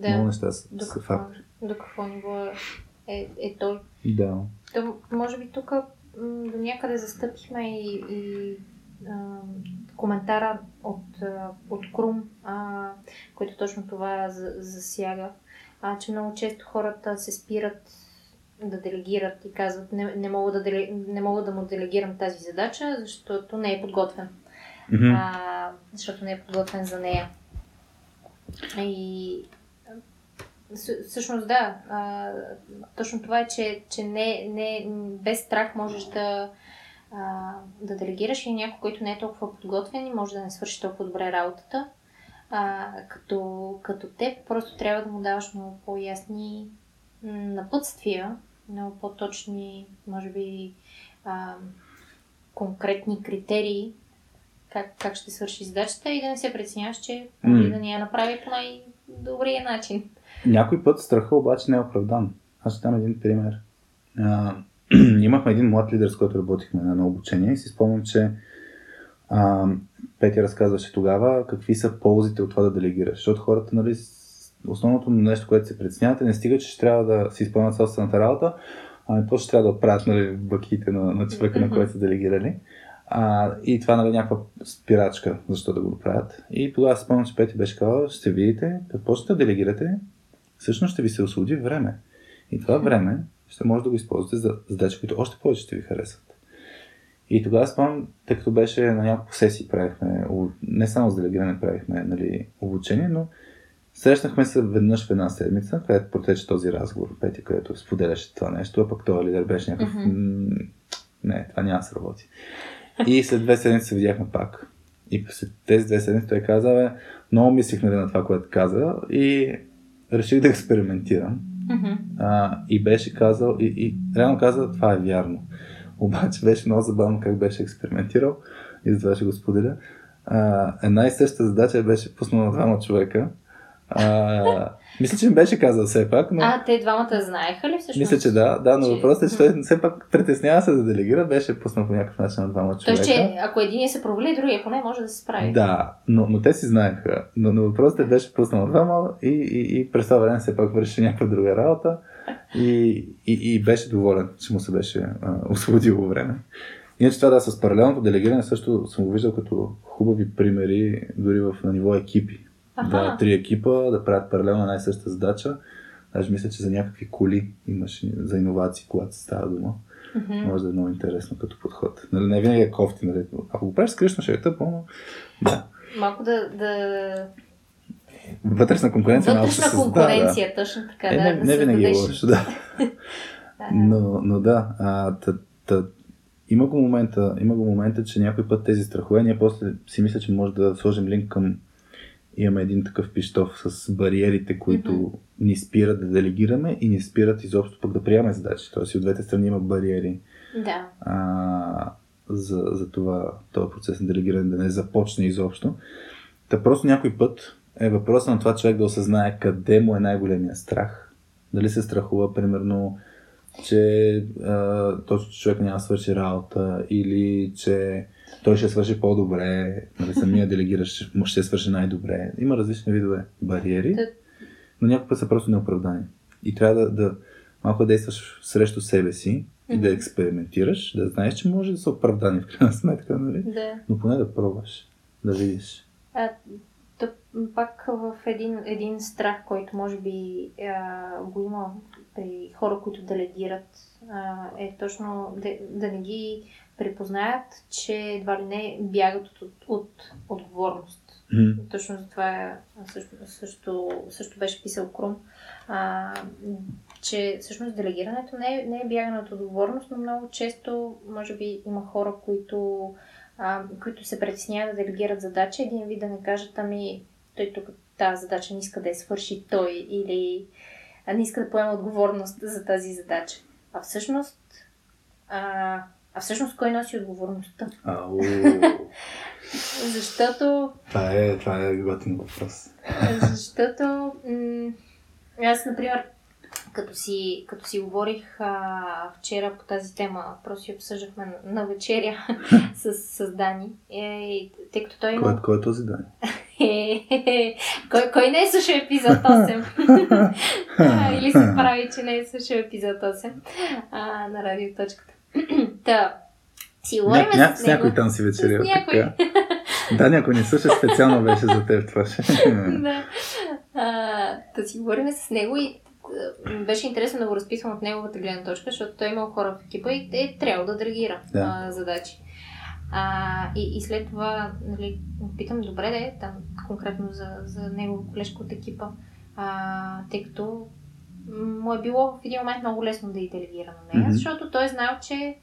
Да. Много неща са, до са фактори. До какво ниво е, е той. Да. То, може би тук до някъде застъпихме и, и а, коментара от, от Крум, а, който точно това засяга а, че много често хората се спират да делегират и казват не, не, мога, да деле, не мога да му делегирам тази задача, защото не е подготвен. Mm-hmm. А, защото не е подготвен за нея. И всъщност да, а, точно това е, че, че не, не, без страх можеш да, а, да делегираш и някой, който не е толкова подготвен и може да не свърши толкова добре работата а, като, като теб, просто трябва да му даваш много по-ясни напътствия, много по-точни, може би, а, конкретни критерии, как, как ще свърши задачата и да не се преценяваш, че mm. да ни я направи по най-добрия начин. Някой път страха обаче не е оправдан. Аз ще дам един пример. А, имахме един млад лидер, с който работихме на едно обучение и си спомням, че а, Петя разказваше тогава какви са ползите от това да делегираш. Защото хората, нали, основното нещо, което се преценявате, не стига, че ще трябва да си изпълнят собствената работа, ами после ще трябва да правят нали, бъките на, на човека, на който са делегирали. А, и това нали, някаква спирачка, защо да го правят. И тогава спомням, че Пети беше казал, ще видите, какво ще делегирате, всъщност ще ви се освободи време. И това време ще може да го използвате за задачи, които още повече ще ви харесват. И тогава спомням, тъй като беше на няколко сесии правихме, не само с делегиране правихме нали, обучение, но срещнахме се веднъж в една седмица, където протече този разговор, Пети, където споделяше това нещо, а пък този лидер беше някакъв mm-hmm. не, това няма да се работи. И след две седмици се видяхме пак. И след тези две седмици той каза, бе, много мислих на това, което каза и реших да експериментирам. Мгм. А, и беше казал, и, и реално каза, това е вярно. Обаче беше много забавно как беше експериментирал и затова ще го споделя. А, една и съща задача беше пуснала на двама човека. А, мисля, че ми беше казал все пак, но... А, те двамата знаеха ли всъщност? Мисля, че да, да, но че- въпросът е, че той все пак притеснява се да делегира, беше пуснал по някакъв начин на двама човека. Тоест, че ако един се провали, другия поне може да се справи. Да, но, но те си знаеха. Но, но въпросът е, беше пуснал двама и, и, и през това време все пак върши някаква друга работа и, и, и беше доволен, че му се беше а, освободило време. Иначе това да с паралелното делегиране също съм го виждал като хубави примери дори в, на ниво екипи. Да, три екипа да правят паралелно една и съща задача. Даже мисля, че за някакви коли имаш за иновации, когато се става дума. Мгм. Може да е много интересно като подход. Нали, не винаги е кофти, нали? Ако го правиш скришно, ще е тъпо, но да. Малко да, да... Вътрешна конкуренция малко Вътрешна се създава, конкуренция, точно така, Да. Е, да, не, да не винаги е лошо, да. Да, да. Но, но да, а, та, та, има, го момента, има го момента, че някой път тези страхове, ние после си мисля, че може да сложим линк към имаме един такъв пиштов с бариерите, които Мгм. ни спират да делегираме и ни спират изобщо пък да приемаме задачи. Тоест и от двете страни има бариери Да. а, за, за това този процес на делегиране да не започне изобщо. Та просто някой път е въпросът на това човек да осъзнае къде му е най-големия страх. Дали се страхува, примерно, че а, точно човек няма свърши работа или че той ще свърши по-добре, нали, самия делегиращ му ще свърши най-добре. Има различни видове бариери, но някой път са просто неоправдани. И трябва да, да малко да действаш срещу себе си и да експериментираш, да знаеш, че може да са оправдани в крайна сметка, нали? Да. но поне да пробваш, да видиш. А, тъп, пак в един, един страх, който може би а, го има при хора, които делегират, а, е точно да, да не ги припознаят, че едва ли не бягат от, от, от отговорност. Мгм. Точно за това също, също, също беше писал Крум, а, че всъщност делегирането не е, не е бягане от отговорност, но много често, може би, има хора, които, а, които се притесняват да делегират задача, един вид да не кажат, ами, той тук тази задача не иска да я свърши той или не иска да поема отговорност за тази задача. А всъщност, а, а всъщност кой носи отговорността? Ау, Защото това е, това е готин въпрос. Защото м- аз, например, като си, като си говорих а, вчера по тази тема, просто си обсъждахме на, на вечеря с, с Дани, е, тъй като той Кой, има... кой е този ден? кой, кой не е слушал епизод 8? А, Или се прави, че не е слушал епизод 8 а, на радиоточката. Та, си говорим Ня, ня, с с някой него. там си някой. Така. Да, някой не слуша, специално беше за теб това. Ще. да. А, да си говорим с него и беше интересно да го разписвам от неговата гледна точка, защото той е имал хора в екипа и е трябва да делегира Да. а, задачи. А, и, и след това нали, питам, добре де, там конкретно за, за негова колежка от екипа, а, тъй като му е било в един момент много лесно да и делегира на нея, Мгм. защото той е знал, че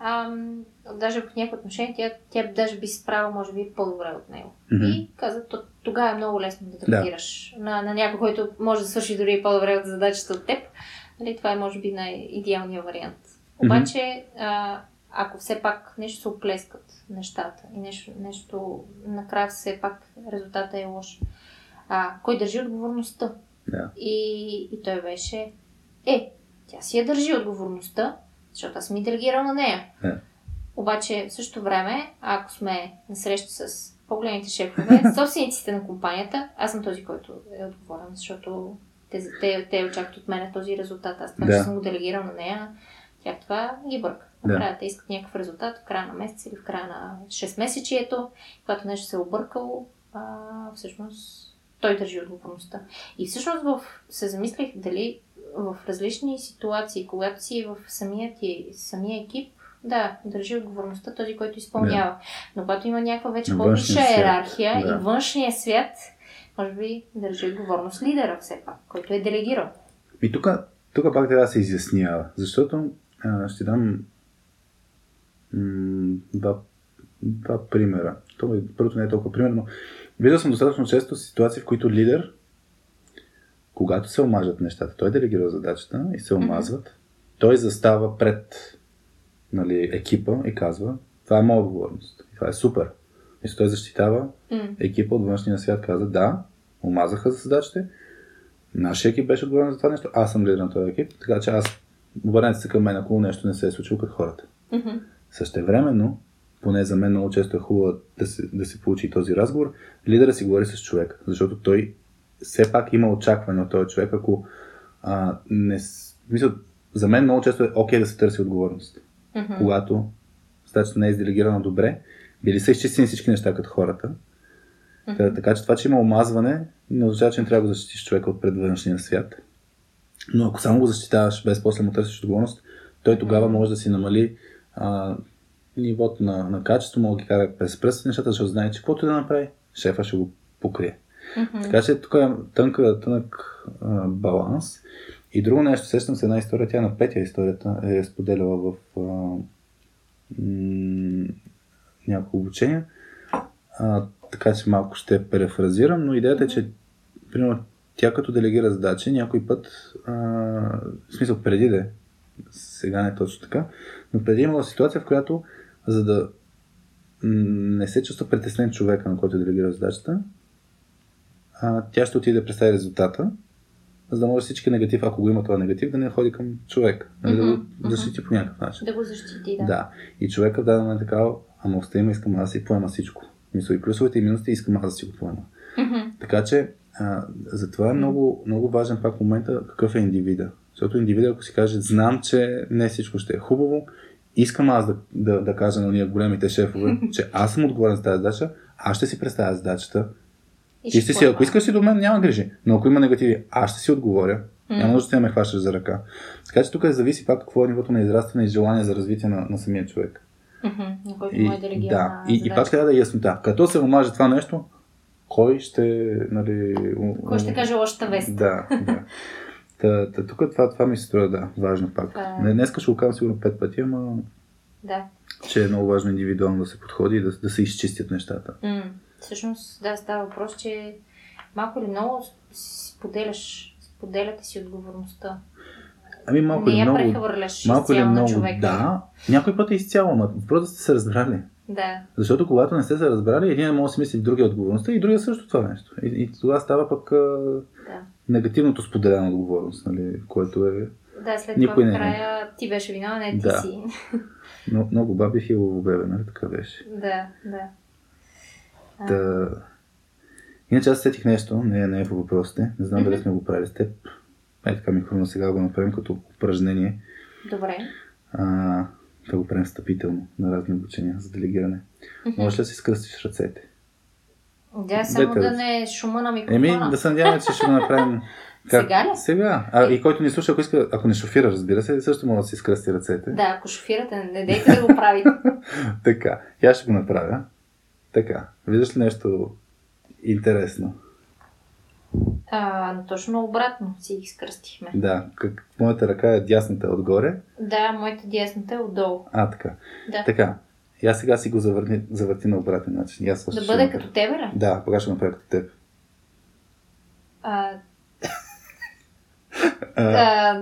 ам, даже в някакво отношение тя, тя даже би се справила, може би, по-добре от него. Мгм. И каза, то, тогава е много лесно да делегираш на, на някой, който може да свърши дори по-добре от задачата от теб. Нали, това е, може би, най-идеалният вариант. Обаче, а, ако все пак нещо се оплескат нещата и нещо, нещо накрая все пак резултата е лош, а, кой държи отговорността? Да. И, и той беше, е, тя си я държи отговорността, защото аз съм и делегирал на нея. Да. Обаче в същото време, ако сме на среща с по-големите шефове, собствениците на компанията, аз съм този, който е отговорен, защото те, те, те очакват от мен този резултат. Аз това, Да. че съм го делегирал на нея, тях това ги бърка. Да. Накрая те искат някакъв резултат в края на месец или в края на 6 месечието, когато нещо се е объркало, а, всъщност той държи отговорността. И всъщност в, се замислих дали в различни ситуации, когато си в самия, ти, самия екип, да, държи отговорността този, който изпълнява. Но когато има някаква вече по-висша иерархия да. и външния свят, може би държи отговорност лидера все пак, който е делегирал. И тук, тук пак трябва да се изяснява, защото а, ще дам м- два, два примера. То, първото не е толкова примерно. Виждал съм достатъчно често ситуации, в които лидер, когато се омажат нещата, той делегира задачата и се омазват, той застава пред нали, екипа и казва, това е моя отговорност. Това е супер. И той защитава екипа от външния свят каза, да, омазаха за задачите, нашия екип беше отговорен за това нещо, аз съм лидер на този екип, така че аз обърнете се към мен, ако нещо не се е случило като хората. Мгм. Същевременно, поне за мен много често е хубаво да се, да се получи този разговор, лидера си говори с човека, защото той все пак има очакване от този човек, ако а, не... Мисля, за мен много често е окей да се търси отговорност. Мгм. Когато стачата не е изделегирана добре, били са изчистени всички неща като хората, Та- Така че това, че има омазване, не означава, че не трябва да го защитиш човека от предвъншния свят. Но ако само го защитаваш без после му търсиш отговорност, той тогава може да си намали а, нивото на, на качество, може да ги кара през пръст нещата, защото знае, че каквото да направи, шефа ще го покрие. Мгм. Така че тук е тънка, тънък а, баланс. И друго нещо, сещам се една история, тя на петия историята е споделяла в а, м- няколко обучения. А, така че малко ще префразирам, но идеята е, че примерно, тя като делегира задачи, някой път, а, в смисъл преди да е, сега не е точно така, но преди е имала ситуация, в която за да не се чувства притеснен човека, на който е делегира задачата, а, тя ще отиде да представи резултата, за да може всички негатив, ако го има този негатив, да не ходи към човек, нали, да го Мгм, защити по някакъв начин. Да го защити, да. Да. И човека в даден момент е казал, ама остави искам аз да си поема всичко. Мисля и плюсовете и минусите искам аз да си го поема. Мгм. Така че, а, затова е много, много важен пак момента какъв е индивида. Защото индивида, ако си каже, знам, че не всичко ще е хубаво, искам аз да, да, да кажа на ние големите шефове, че аз съм отговорен за тази задача, аз ще си представя задачата. И ще си, ако искаш си до мен, няма грижи. Но ако има негативи, аз ще си отговоря. М. Няма нужда да ме хващаш за ръка. Така че тук е зависи пак какво е нивото на израстване и желание за развитие на, на самия човек. Който И, делегирана да, и, и пак трябва да е яснота. Като се омаже това нещо, кой ще, нали... Кой ще каже лошата вест? Да, да. Та, та, тук това, това ми се струва, да, важно пак. Това Не, днеска ще го казвам сигурно пет пъти, ама Да. че е много важно индивидуално да се подходи и да, да се изчистят нещата. М. Всъщност, да, става въпрос, че малко или много споделяш, споделяте си отговорността. Ами малко не или я много... Малко на много, човека. да. Някой път е изцяло, но просто да сте се разбрали. Да. Защото когато не сте се разбрали, един може да си мисли другия отговорността и другия също това нещо. И, и тогава става пък Да. Негативното споделена отговорност, нали, което е Да, след Никой това не в е. края ти беше виновен, не ти Да. си. но, много баби хилово бебе, нали така беше. Да, да. А, Та... Иначе аз сетих нещо, не, не е по въпросите, не знам дали сме го правили с теб. Е така ми хрумна сега да го направим като упражнение. Добре. А, да го правим встъпително на разни обучения за делегиране. Мгм. Можеш ли да си скръстиш ръцете? Да, само Дете, да не е шума на микрофона. Еми, да се надяваме, че ще го направим. Сега ли? Сега. А, и който ни слуша, ако, иска, ако не шофира, разбира се, също може да си скръсти ръцете. Да, ако шофирате, не дейте да го правите. Така. Аз ще го направя. Така. Виждаш ли нещо интересно? А, точно обратно си ги скръстихме. Да. Как, моята ръка е дясната отгоре. Да, моята дясната е отдолу. А, така. Да. Така. И аз сега си го завърни, завърти на обратен начин. И аз Да бъде като тебе ли? Да, пога ще направя като теб. А, А,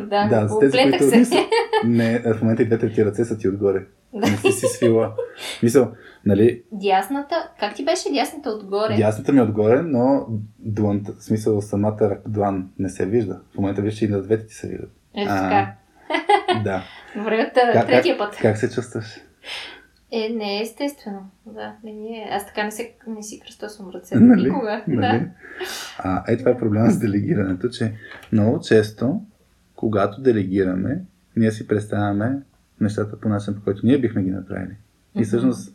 да, да, за тези, които се. не, в момента и двете ти ръце са ти отгоре. Не си си свила. Мисъл, нали, Дясната, как ти беше дясната отгоре? дясната ми е отгоре, но дланта, в смисъл самата длан не се вижда. В момента виж, че и на двете ти се виждат. Ето така. Да. Добре, от третия път. Как се чувстваш? Е, не е естествено. Да, не е. Аз така не, се, не си кръстосвам ръцете. Нали? Никога. Нали? Да. А, е, това е проблема с делегирането, че много често, когато делегираме, ние си представяме нещата по начин, по който ние бихме ги направили. И всъщност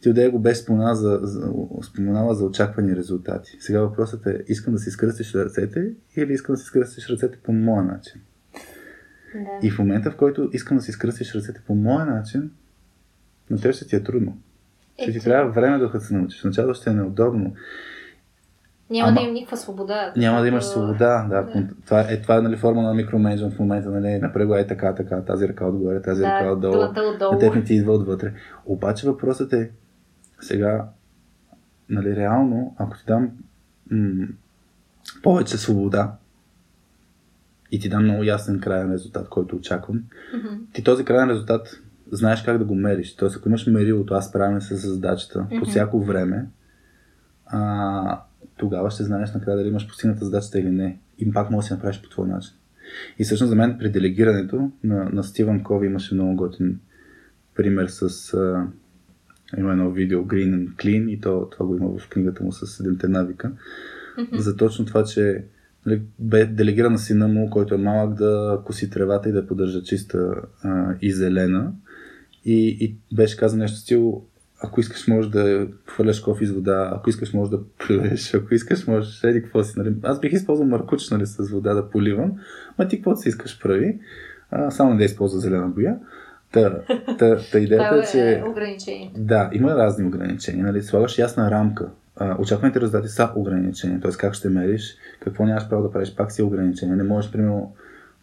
Тилдея го беше споменала за, за, споменала за очаквани резултати. Сега въпросът е, искам да си скръстиш ръцете или искам да си скръстиш ръцете по моя начин? Да. И в момента, в който искам да си скръстиш ръцете по моя начин, на теб ще ти е трудно. Ще ти трябва време докато се научиш. Началото ще е неудобно. Няма Ама- да имам никаква свобода. Няма да имаш свобода, да. Да. Това, е, това е нали, форма на микроменеджмент в момента, нали, направи го е така, така, тази ръка отгоре, тази ръка Да, отдолу. длънта отдолу. На теб не ти идва отвътре. Обаче въпросът е, сега, нали, реално, ако ти дам м- повече свобода и ти дам много ясен крайен резултат, който очаквам, Мгм. ти този крайен резултат знаеш как да го мериш. Тоест, ако имаш мерилото, аз справям се с задачата по Мгм. всяко време, а, тогава ще знаеш накрая дали имаш постигната задачата или не. И пак можеш да си направиш по твой начин. И всъщност за мен при делегирането на, на Стивън Кови имаше много готин пример с а, има едно видео Green and Clean и то, това го има в книгата му с седемте навика. Мгм. За точно това, че нали, бе делегира на сина му, който е малък, да коси тревата и да поддържа чиста а, и зелена. И, и беше казано нещо в стил, ако искаш можеш да хвърляш кофе из вода, ако искаш можеш да плюеш, ако искаш можеш, еди какво си. Нали? Аз бих използвал маркуч нали, с вода да поливам, ма ти каквото си искаш прави, а, само да използва зелена боя. Та, та, та идеята е, че... ограничение. Да, има разни ограничения. Нали? Слагаш ясна рамка. А, очакваните резултати са ограничения. Т.е. как ще мериш, какво нямаш право да правиш, пак си ограничение. Не можеш, примерно,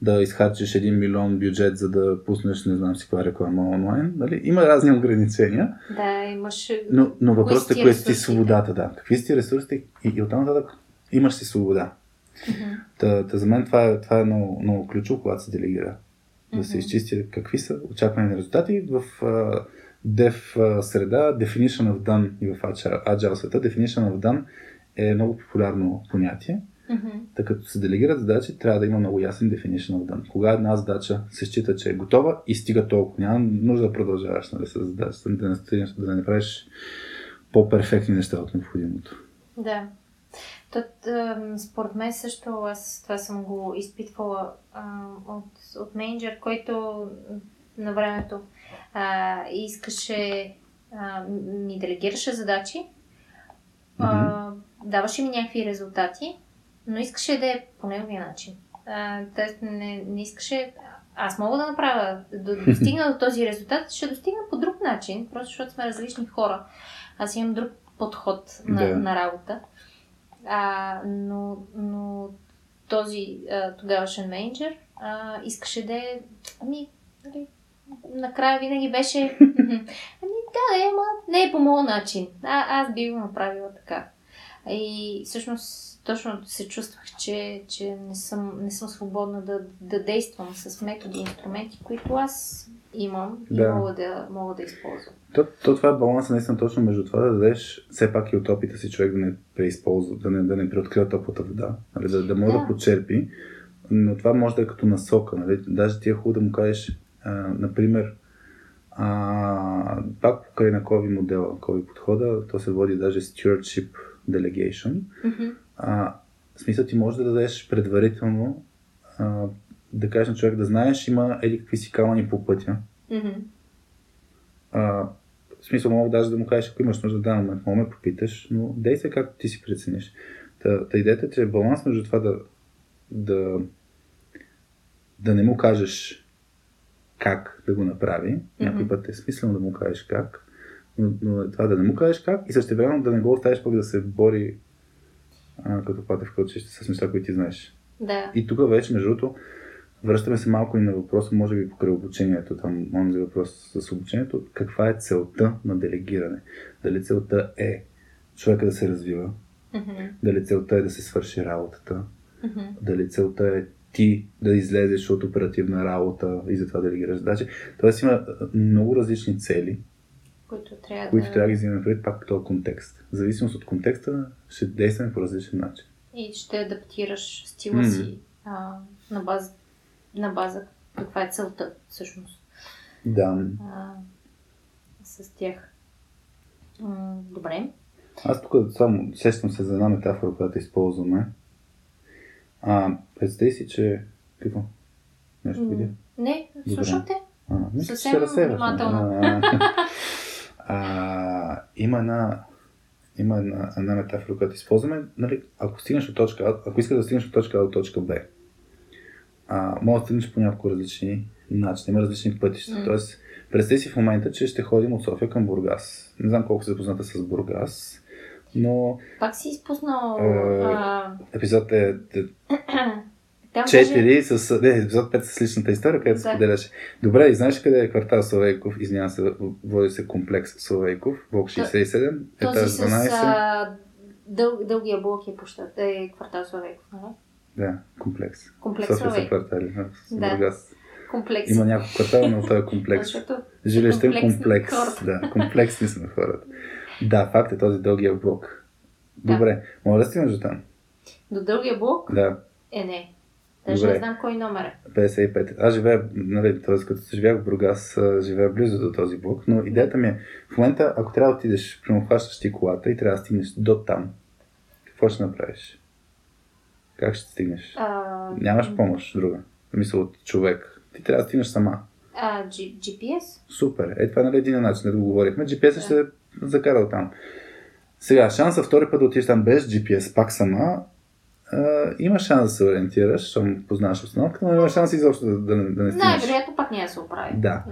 да изхарчиш 1 милион бюджет, за да пуснеш не знам си каква реклама онлайн. Нали? Има разни ограничения, Да, имаш... но, но въпросът е кое си свободата. Да. Какви си ти ресурсите и, и оттам нататък имаш си свобода. Мгм. Та, та за мен това е, това е много, много ключово, когато се делегира. Да се изчисти какви са очаквани резултати в дев а, среда, definition of done и в agile, agile света. Definition of done е много популярно понятие. Мгм. Така като се делегират задачи, трябва да има много ясен definition of done. Кога една задача се счита, че е готова и стига толкова. Няма нужда да продължаваш нали, с задачата, да не, стигнеш, да не правиш по-перфектни неща от необходимото. Да. Тот, според мен също, аз това съм го изпитвала от, от менеджер, който на времето а, искаше, а, ми делегираше задачи, а, даваше ми някакви резултати, но искаше да е по неговия начин. А, тоест не, не искаше, аз мога да направя, да достигна до този резултат, ще достигна по друг начин, просто защото сме различни хора. Аз имам друг подход на, Да. на работа. А, но, но този а, тогавашен менеджер а, искаше да е. Ами, нали, накрая винаги беше. ами, да, е, ама не е по моят начин. А, аз би го направила така. И всъщност точно се чувствах, че, че не, съм, не съм свободна да, да действам с методи и инструменти, които аз имам и Да. мога да, мога да използвам. То, то това е баланса наистина точно между това да дадеш все пак и от опита си човек да не преизползва, да не, да не преоткрива топлата вода, нали, да, да може да. Да. почерпи, но това може да е като насока. Нали. Даже ти е хубаво да му кажеш, а, например, а, пак покрай на COVID модела, COVID подхода, то се води даже stewardship delegation. Мгм. А, в смисъл ти можеш да дадеш предварително а, да кажеш на човек да знаеш, има еди какви си камъни по пътя, Мгм. а, в смисъл мога даже да му кажеш, ако имаш нужда да даден момент, мога ме попиташ, но действай както ти си прецениш. Та, та идеята е, че е баланс между това да, да, да не му кажеш как да го направи. Някой Мгм. път е смислено да му кажеш как, но, това да не му кажеш как и също време да не го оставиш пък да се бори а, като пата в училище с неща, които ти знаеш. Да. И тук вече, между другото, връщаме се малко и на въпроса, може би покрай обучението, там онзи въпрос с обучението, каква е целта на делегиране? Дали целта е човека да се развива, Мгм. дали целта е да се свърши работата, Мгм. дали целта е ти да излезеш от оперативна работа и затова делегираш задачи. Тоест има много различни цели, които трябва които да... трябва да ги вземем предвид пак в този контекст. В зависимост от контекста ще действаме по различен начин. И ще адаптираш стила Мгм. си а, на, база, на база каква е целта всъщност Да. а, с тях. М, добре. Аз тук само сещам се за една метафора, която използваме. А, представи си, че... Какво? Нещо видя? Не, слушам те. А, мисля, Съвсем се разсейваш. внимателно. А, а, има една има една, една метафора, която използваме. Нали, ако стигнеш от точка А, ако искаш да стигнеш от точка А до точка Б, а, може да стигнеш по няколко различни начини, има различни пътища. М. Тоест, представи си в момента, че ще ходим от София към Бургас. Не знам колко се запозната с Бургас. но Пак си изпуснал... Е, епизод е там даже- 4 с... Не, епизод 5 с личната история, където се Да. споделяше. Добре, и знаеш къде е квартал Славейков? Извинявам се, води се комплекс Славейков, блок 67, Този етаж с 12. а, дъл, дългия блок е площад. Е квартал Славейков, нали? Да, комплекс. Комплекс София са квартали. Да. Бургас. Комплекс. Има няколко квартала, но той е комплекс. Жилищен комплексни комплекс. Да, комплексни сме хората. Да, факт е този дългия блок. Да. Добре, мога да стигнеш до там? до дългия блок Да, е не. Даже Добре. не знам кой номер е. 55. Аз живея, нали, т.е. като се живях в Бургас, живея близо до този блок, но идеята ми е, в момента, ако трябва да отидеш, примерно хващаш ти колата и трябва да стигнеш до там, какво ще направиш? Как ще стигнеш? А, Нямаш помощ друга. Мисъл от човек. Ти трябва да стигнеш сама. а, G- GPS? Супер. Е, това е нали един начин, да го говорихме. GPS ще те закара там. Сега, шанса втори път да отидеш там без GPS, пак сама, а, има шанс да се ориентираш, защото познаваш обстановката, но има шанс изобщо да, да, не- да не стигнеш. Най-вероятно пак няма да се оправи. Да.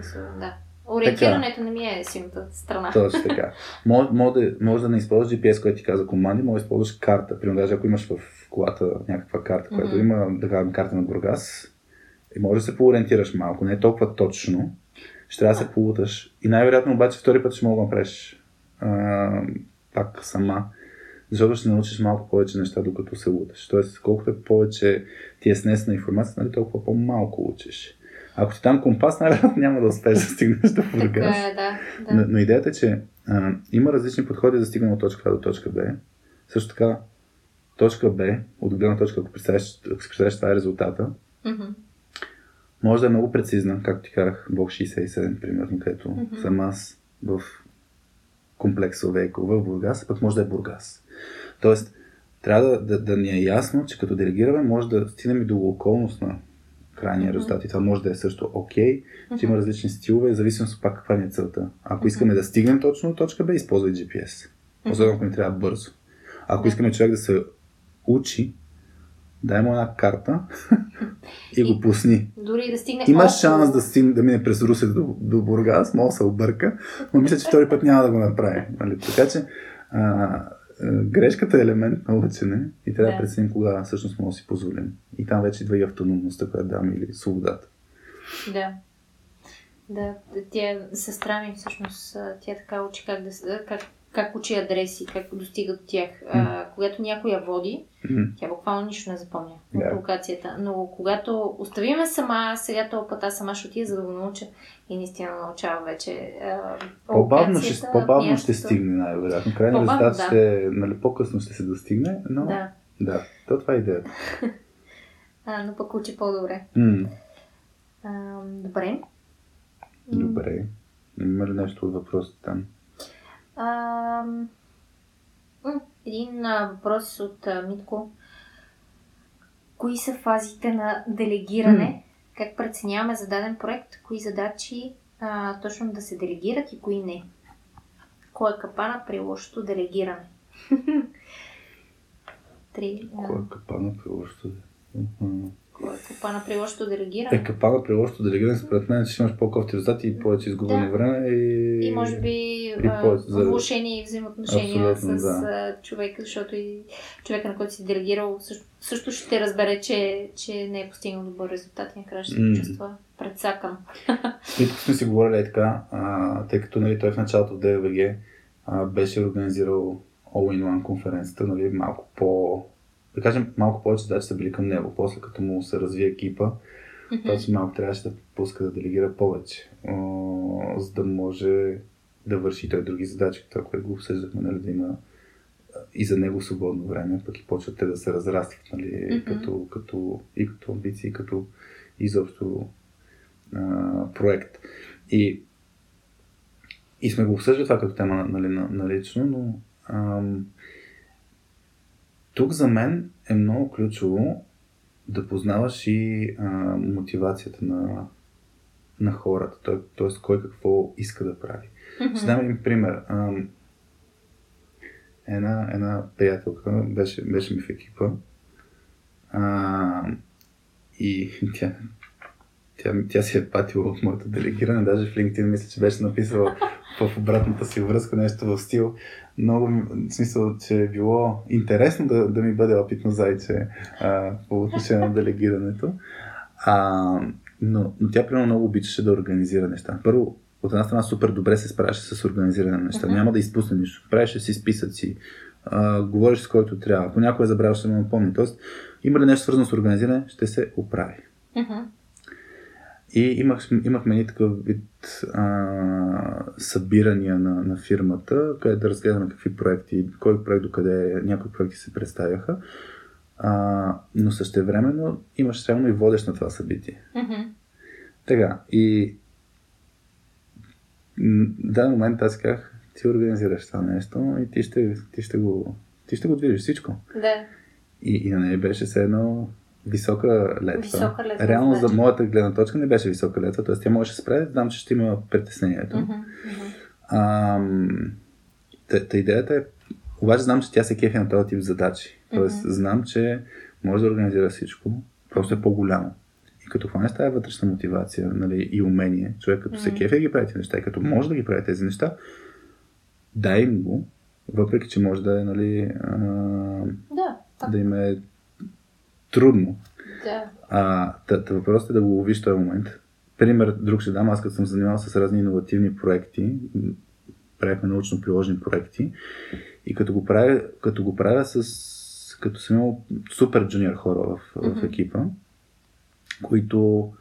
Ориентирането не ми е силната страна. Точно така. Може, може, да, може да не използваш GPS, който ти каза команди, може да използваш карта. Примерно, даже ако имаш в колата някаква карта, която Мгм. има, да кажем, карта на Бургас, и може да се поориентираш малко, не е толкова точно. Ще трябва да се полуташ. И най-вероятно обаче втори път ще мога да направиш а, пак сама. Защото ще научиш малко повече неща, докато се луташ. Тоест, колкото повече ти е снесена информация, нали, толкова по-малко учиш. Ако ти там компас, най-вероятно няма да успееш да стигнеш до. Така е, да. Но, да. но идеята е, че а, има различни подходи за стигане от точка А до точка Б. Също така, точка Б, от гледна точка, ако, представиш, ако си представиш това е резултата, може да е много прецизна, както ти казах, блок 67, примерно, където Мгм. съм аз в комплекс Овейко в Бургас, пък може да е Бургас. Тоест, трябва да, да, да ни е ясно, че като делегираме, може да стигнем и до околност на крайния резултат. И това може да е също окей, че има различни стилове, зависимост пак каква ни е целта. Ако искаме да стигнем точно до точка Б, използвай GPS. Особено ако ни трябва бързо. Ако искаме човек да се учи, дай му една карта и го пусни. Дори да стигне Има около- шанс да, стигне, да мине през Русе до, до Бургас, може да се обърка, но мисля, че втори път няма да го направи. Нали? Така че а, грешката е елемент на учене и трябва да, Да. преценим кога всъщност може да си позволим. И там вече идва и автономността, която дам или свободата. Да. Да, тя сестра ми всъщност, тя така учи как да как, как учи адреси, как достига до тях. А, когато някой я води, М. тя буквално нищо не запомня от Да. локацията. Но когато оставиме сама, сега този път аз сама ще отида, за да го науча. И наистина научава вече а, По-бавно, ще, по-бавно ще стигне, най-вероятно. По-бавно, резултат да. ще, нали, по-късно ще се достигне, но да, Да, то това е идеята. а, но пък учи по-добре. М. А, добре. Добре. Има ли нещо от въпросите там? Ам, Един въпрос от Митко. Кои са фазите на делегиране? Как преценяваме за даден проект? Кои задачи а, точно да се делегират и кои не? Кой е капана при лошото делегиране? Три. Кой е капана при лошото? Мгм. Капана при лошото делегиране? Е, капана при лошото делегиране, според мен, че ще имаш по-кофти резултати и повече изгубено Да. време и... И може би и повече влушени взаимоотношения Абсолютно, с да. човека, защото и човека, на който си делегирал, също, също ще разбере, че, че не е постигнал добър резултат и накрая ще се М. почувства предсакан. И тук сме си говорили е така, а, тъй като нали, той в началото в а, беше организирал All-in-One конференцията, нали, малко по... Да кажем, малко повече задачи са били към него. После като му се развие екипа, точно малко трябваше да пуска да делегира повече, а, за да може да върши той други задачи, това, което го обсъждахме, нали, да има и за него свободно време, пък и почват те да се разрастват, нали, Мгм. като, като, и като амбиции, като изобщо а, проект. И, и сме го обсъждали това като тема нали, на, на лично, но ам, тук за мен е много ключово да познаваш и а, мотивацията на, на хората, т.е. т.е. кой какво иска да прави. Мгм. Ще дам един пример. Ам, една, една приятелка беше, беше ми в екипа а, и тя, тя, тя си е патила от моето делегиране. Даже в LinkedIn мисля, че беше написала в обратната си връзка, нещо в стил. Много, в смисъл, че е било интересно да, да ми бъде опитно зайче а, по отношение на делегирането. А, но, но тя примерно много обичаше да организира неща. Първо, от една страна супер добре се справяше с организиране на неща. Uh-huh. Няма да изпусне нищо. Правеше си списъци, а, говориш с който трябва. Ако някой е забравил, ще му напомни. Тоест, има ли нещо свързано с организиране, ще се оправи. Uh-huh. И имах, имахме и такъв вид а, събирания на, на фирмата, където да разгледаме какви проекти, кой проект до къде, някои проекти се представяха. А, но същевременно имаш реално и водещ на това събитие. Mm-hmm. Така, и в даден момент аз казах, ти организираш това нещо и ти ще, ти ще, го, ти ще го движиш всичко. Да. И, и на нея беше все едно висока летва. Висока летва Реално да. за моята гледна точка не беше висока летва, т.е. тя можеше да спре, знам, че ще има притеснението. Mm-hmm. Mm-hmm. Та, та идеята е, обаче знам, че тя се кефи на този тип задачи. Тоест Мгм. знам, че може да организира всичко, просто е по-голямо. И като хване с тази вътрешна мотивация нали, и умение, човек като се Мгм. кефи да ги прави тези неща и като може да ги прави тези неща, дай им го, въпреки че може да е, нали, а, Да, да им е трудно. да. А, та въпросът е да го ловиш този момент. Пример друг ще дам, аз като съм занимавал с разни иновативни проекти, правихме научно-приложни проекти и като го правя, като го правя с като съм имал супер джуниор хора в, в Мгм. екипа, които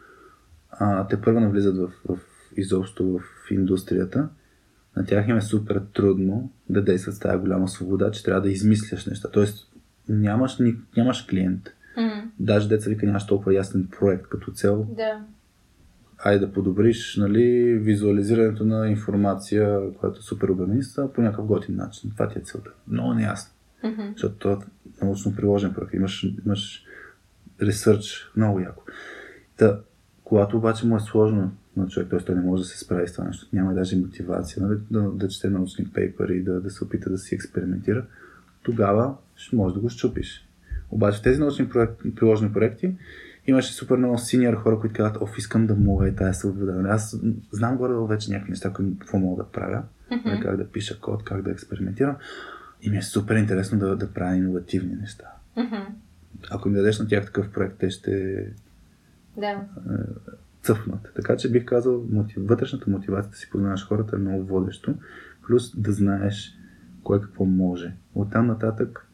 а, те първо навлизат в, в изобщо в индустрията, на тях им е супер трудно да действат с тази голяма свобода, че трябва да измисляш неща. Тоест, нямаш, нямаш клиент. Даже деца вика нямаш толкова ясен проект като цел. Да. Айде да подобриш нали, визуализирането на информация, която е супер обемиста, по някакъв готин начин. Това ти е целта. Много неясно. Мгм. Защото това е научно приложен проект. Имаш, имаш ресърч много яко. Та, когато обаче му е сложно на човек, т.е. той не може да се справи с това нещо, няма даже мотивация нали, да, да чете научни пейпери, да, да се опита да си експериментира, тогава ще може да го щупиш. Обаче в тези научни проект, приложени проекти имаше супер много синьор хора, които казват, оф, искам да мога и тази свобода. Аз знам горе вече някакви неща, които какво мога да правя, нали, как да пиша код, как да експериментирам. И ми е супер интересно да, да правя иновативни неща. Мгм. Ако им дадеш на тях такъв проект, те ще Да. цъфнат. Така че бих казал, мотив... вътрешната мотивация да си познаваш хората е много водещо. Плюс да знаеш кой какво може. Оттам нататък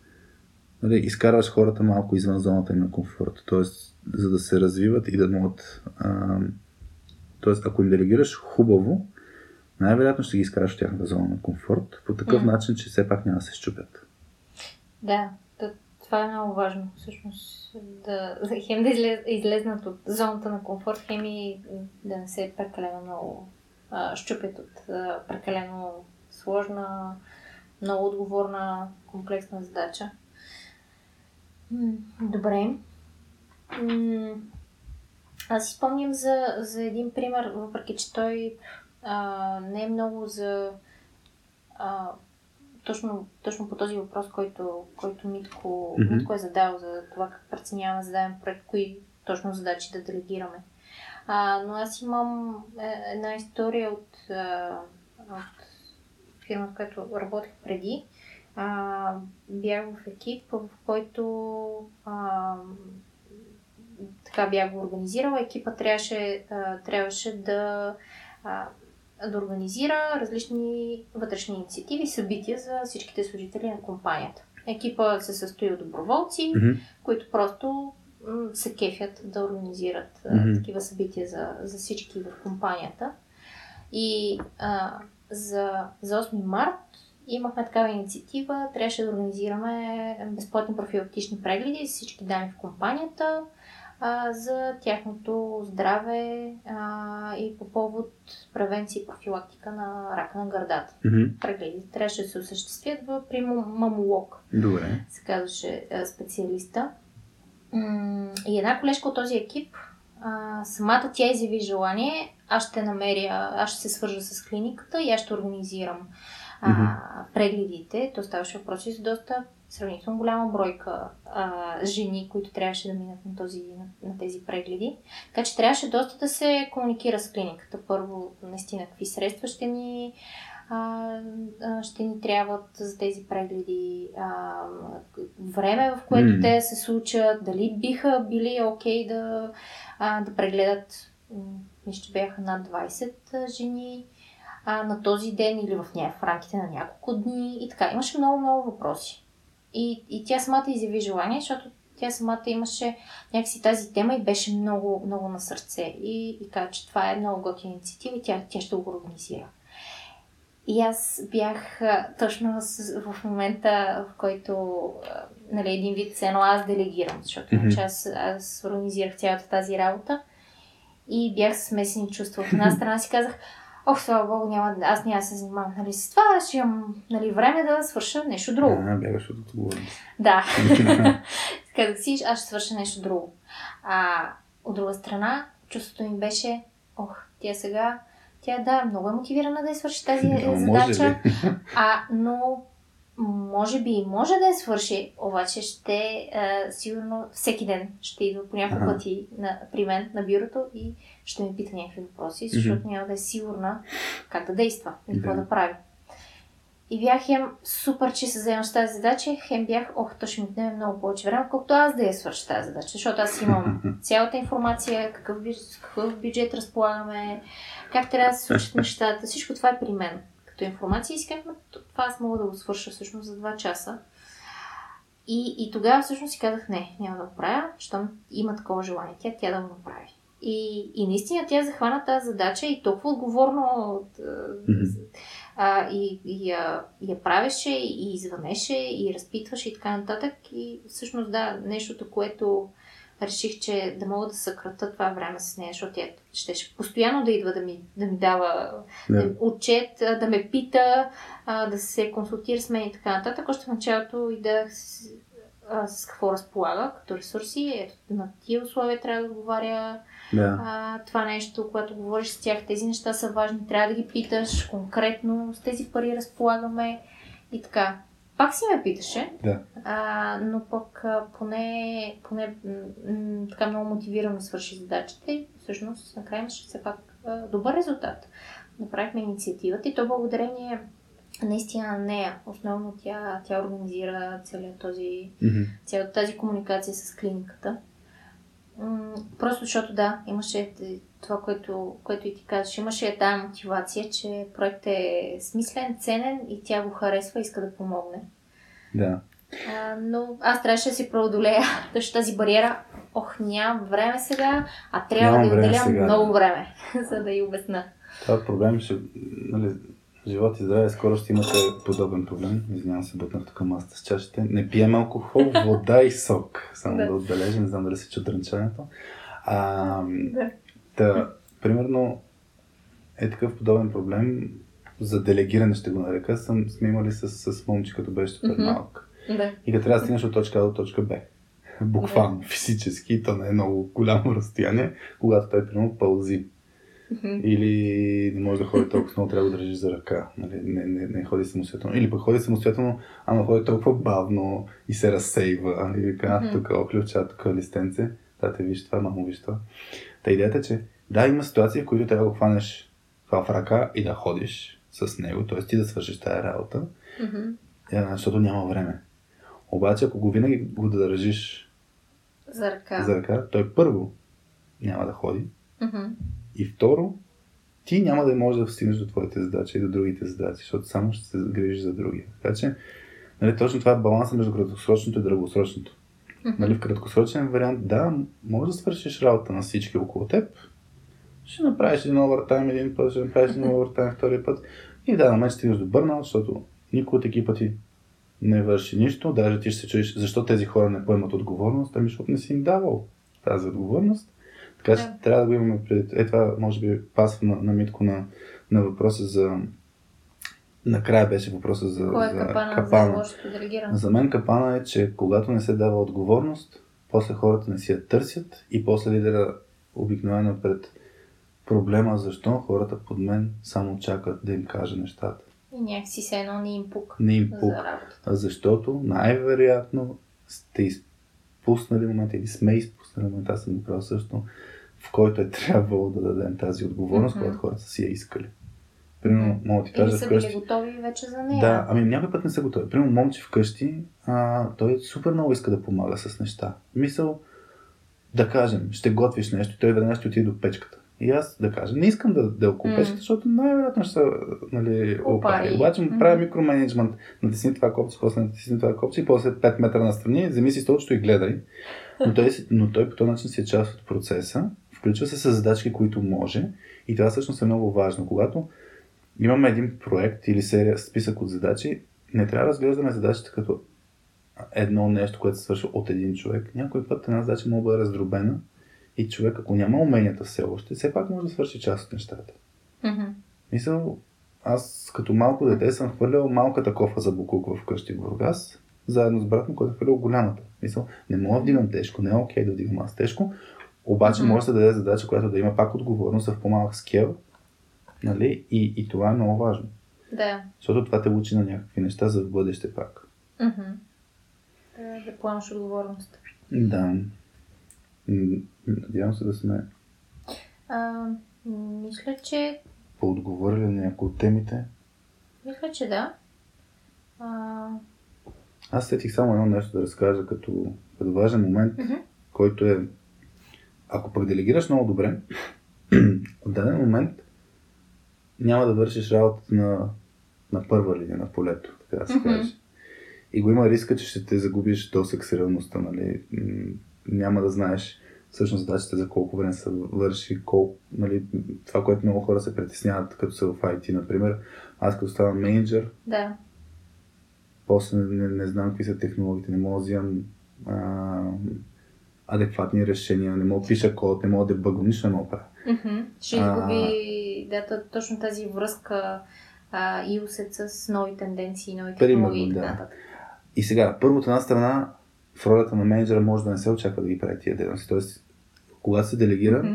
нали, изкарваш хората малко извън зоната им на комфорт. Тоест, за да се развиват и да могат... А... Тоест, ако им делегираш хубаво, най-вероятно ще ги изкараш от тяхната зона на комфорт по такъв М. начин, че все пак няма да се щупят. Да, това е много важно, всъщност. Да, хем да излез, излезнат от зоната на комфорт, хем и да не се прекалено много а, щупят от а, прекалено сложна, много отговорна, комплексна задача. Добре. Аз си спомням за, за един пример, въпреки че той а, не е много за а, точно, точно по този въпрос, който, който Митко, Мгм. Митко е задал за това как преценяваме за даден проект, кои точно задачи да делегираме. А, но аз имам е, една история от, а, от фирмата, в която работех преди. А, бях в екип, в който а, така бях го организирала. Екипа трябваше, а, трябваше да, а, да организира различни вътрешни инициативи, събития за всичките служители на компанията. Екипа се състои от доброволци, Мгм. които просто м, се кефят да организират а, Мгм. такива събития за, за всички в компанията. И а, за, за 8 март имахме такава инициатива. Трябваше да организираме безплатни профилактични прегледи за всички дами в компанията а, за тяхното здраве а, и по повод превенция и профилактика на рака на гърдата. Мгм. Прегледи трябваше да се осъществят при мам- мамолог Добре. се казваше специалиста. И една колежка от този екип, а, самата тя изяви желание, аз ще намеря, аз ще се свържа с клиниката и аз ще организирам а, прегледите. То ставаше въпроси за доста сравнително голяма бройка а, жени, които трябваше да минат на, този, на, на тези прегледи. Така че трябваше доста да се комуникира с клиниката. Първо, наистина, какви средства ще ни а, а, ще ни трябват за тези прегледи а, време, в което mm. те се случат, дали биха били окей okay да, а, да прегледат, мисля, че бяха над 20 жени а, на този ден или в, ня... в рамките на няколко дни и така. Имаше много-много въпроси. И, и тя самата изяви желание, защото тя самата имаше някакси тази тема и беше много, много на сърце. И, и каза, че това е много готина инициатива и тя, тя ще го организира. И аз бях точно в момента, в който нали, един вид цено аз делегирам, защото mm-hmm. аз, аз организирах цялата тази работа и бях с смесени чувства. От една страна си казах, ох, слава богу, няма, аз няма да се занимавам нали, с това, ще имам нали, време да свърша нещо друго. А, бягаш от отговорност. Да. Казах си, аз ще свърша нещо друго. А от друга страна, чувството ми беше, ох, тя сега, тя да, много е мотивирана да я свърши тази Но, задача, а, но може би може да я свърши, обаче ще а, сигурно всеки ден ще идва по няколко пъти на, при мен на бюрото и ще ми пита някакви въпроси, защото mm-hmm. няма да е сигурна как да действа и какво да. да прави. И бях хем супер, че се заемам с тази задача, хем бях, ох, то ще ми отнеме много повече време, колкото аз да я свърша тази задача, защото аз имам цялата информация, какъв, какъв бюджет разполагаме, как трябва да се случат нещата, всичко това е при мен като информация и си казах, това аз мога да го свърша всъщност за 2 часа. И, и тогава всъщност си казах, не, няма да го правя, щом има такова желание тя, тя да го направи. И, и наистина тя захвана тази задача и толкова отговорно от, mm-hmm. а, и, и, я, я правеше, и извънеше, и разпитваше и така нататък. И всъщност да, нещото, което реших, че да мога да съкратя това време с нея, защото тя ще, ще постоянно да идва да ми, да ми дава yeah. отчет, да ме пита, да се консултира с мен и така нататък. Още в началото и да с какво разполага като ресурси. Ето, на тия условия трябва да отговаря yeah. а, това нещо, когато говориш с тях. Тези неща са важни, трябва да ги питаш конкретно, с тези пари разполагаме и така. Пак си ме питаше, да. а, но пък а, поне, поне м- така много мотивирано свърши задачата и всъщност накрая имаше все пак а, добър резултат. Направихме инициативата и то благодарение наистина на нея. Основно тя, тя организира целият този, mm-hmm. цялата тази комуникация с клиниката. М- просто защото да, имаше това, което, което и ти казваш, имаше тази мотивация, че проектът е смислен, ценен и тя го харесва и иска да помогне. Да. А, но аз трябваше да си преодолея точно тази бариера. Ох, нямам време сега, а трябва Нямам да й отделям много време, за да й обясна. Това проблем ще, нали, живот и здраве, скоро ще имате подобен проблем. Извинявам се, бутнах тук маста с чашите. Не пием алкохол, вода и сок. Само да, да отбележим, не знам дали се чу дрънчането. А, да. Та, примерно, е такъв подобен проблем за делегиране, ще го нарека, съм, сме имали с, с момче, като беше супер mm-hmm. малък. Да. И като трябва да стигнеш от точка А до точка Б. Буквално, да. физически, то не е много голямо разстояние, когато той, примерно, пълзи. Mm-hmm. Или не може да ходи толкова много, трябва да държи за ръка. Нали? Не, не, не ходи самостоятелно. Или пък ходи самостоятелно, ама ходи толкова бавно и се разсейва. И вика, mm-hmm. тук ключа, тук листенце. Тате, виж това, мамо, виж това. Та идеята е, че да, има ситуации, в които трябва да го хванеш това в ръка и да ходиш с него, т.е. ти да свършиш тази работа, mm-hmm. защото няма време. Обаче, ако го винаги го да държиш за ръка, за ръка той първо няма да ходи mm-hmm. И второ, ти няма да можеш да стигнеш до твоите задачи и до другите задачи, защото само ще се грижиш за другия. Така че, нали, точно това е баланса между краткосрочното и дългосрочното. Mm-hmm. Нали, в краткосрочен вариант, да, може да свършиш работа на всички около теб, ще направиш един овертайм един път, ще направиш един овертайм втори път и да, на момент стигаш до бърнаут, защото никой от екипа ти не върши нищо, даже ти ще се чуеш защо тези хора не поемат отговорност, ами защото не си им давал тази отговорност. Така че yeah. трябва да го имаме пред. Е, това може би пасва на, на Митко на, на въпроса за Накрая беше въпроса за, Кой е за капана, капана. За, за мен капана е, че когато не се дава отговорност, после хората не си я търсят и после лидера обикновено пред проблема защо хората под мен само чакат да им кажа нещата. И някакси се едно не им пук. Не им пук. Защото най-вероятно сте изпуснали момента или сме изпуснали момента, аз съм го също, в който е трябвало да дадем тази отговорност, mm-hmm. когато хората си я искали. Примерно, мога ти Или кажа са били вкъщи. готови вече за нея. Да, ами някой път не са готови. Примерно момче вкъщи, а, той супер много иска да помага с неща. Мисъл, да кажем, ще готвиш нещо, той веднага ще отиде до печката. И аз да кажа, не искам да, да около М. печката, защото най-вероятно ще са нали, Опари. опари. Обаче Мгм. правя микроменеджмент. Натисни това копче, после натисни това копче и после 5 метра настрани, вземи си столчето и гледай. Но той, но той по този начин си е част от процеса, включва се с задачки, които може. И това всъщност е много важно. Когато имаме един проект или серия, списък от задачи, не трябва да разглеждаме задачите като едно нещо, което се свършва от един човек. Някой път една задача може да бъде раздробена и човек, ако няма уменията все още, все пак може да свърши част от нещата. Мгм. Мисъл, аз като малко дете съм хвърлял малката кофа за буклук вкъщи в Бургас, заедно с брат ми, който е хвърлял голямата. Мисъл, не мога да вдигам тежко, не е окей да вдигам аз тежко, обаче Мгм. може да даде задача, която да има пак отговорност в по-малък скел, нали? И, и това е много важно. Да. Защото това те учи на някакви неща за в бъдеще пак. Мгм. Да, да поемаш отговорност. Да. Надявам се да сме А, мисля, че поотговорили на някои от темите. мисля, че да. А, Аз сетих само едно нещо да разкажа като, като важен момент, Мгм. който е, ако пък делегираш много добре, в даден момент няма да вършиш работата на, на първа линия на полето, така да се каже. И го има риска, че ще те загубиш досък с реалността, нали? Няма да знаеш всъщност задачите за колко време са върши, колко, нали, това, което много хора се притесняват, като са в IT, например. Аз като стана менеджер, да. после не, не знам какви са технологиите, не мога да взимам адекватни решения, не мога да пиша код, не мога да дебъгвам, нищо не мога да правя. Мгм. Ще изгуби да, то- точно тази връзка а, и усет с нови тенденции, нови технологии и така да. И сега, първо от една страна, в ролята на менеджера може да не се очаква да ги прави тия дейности. Тоест, когато се делегира, Мгм.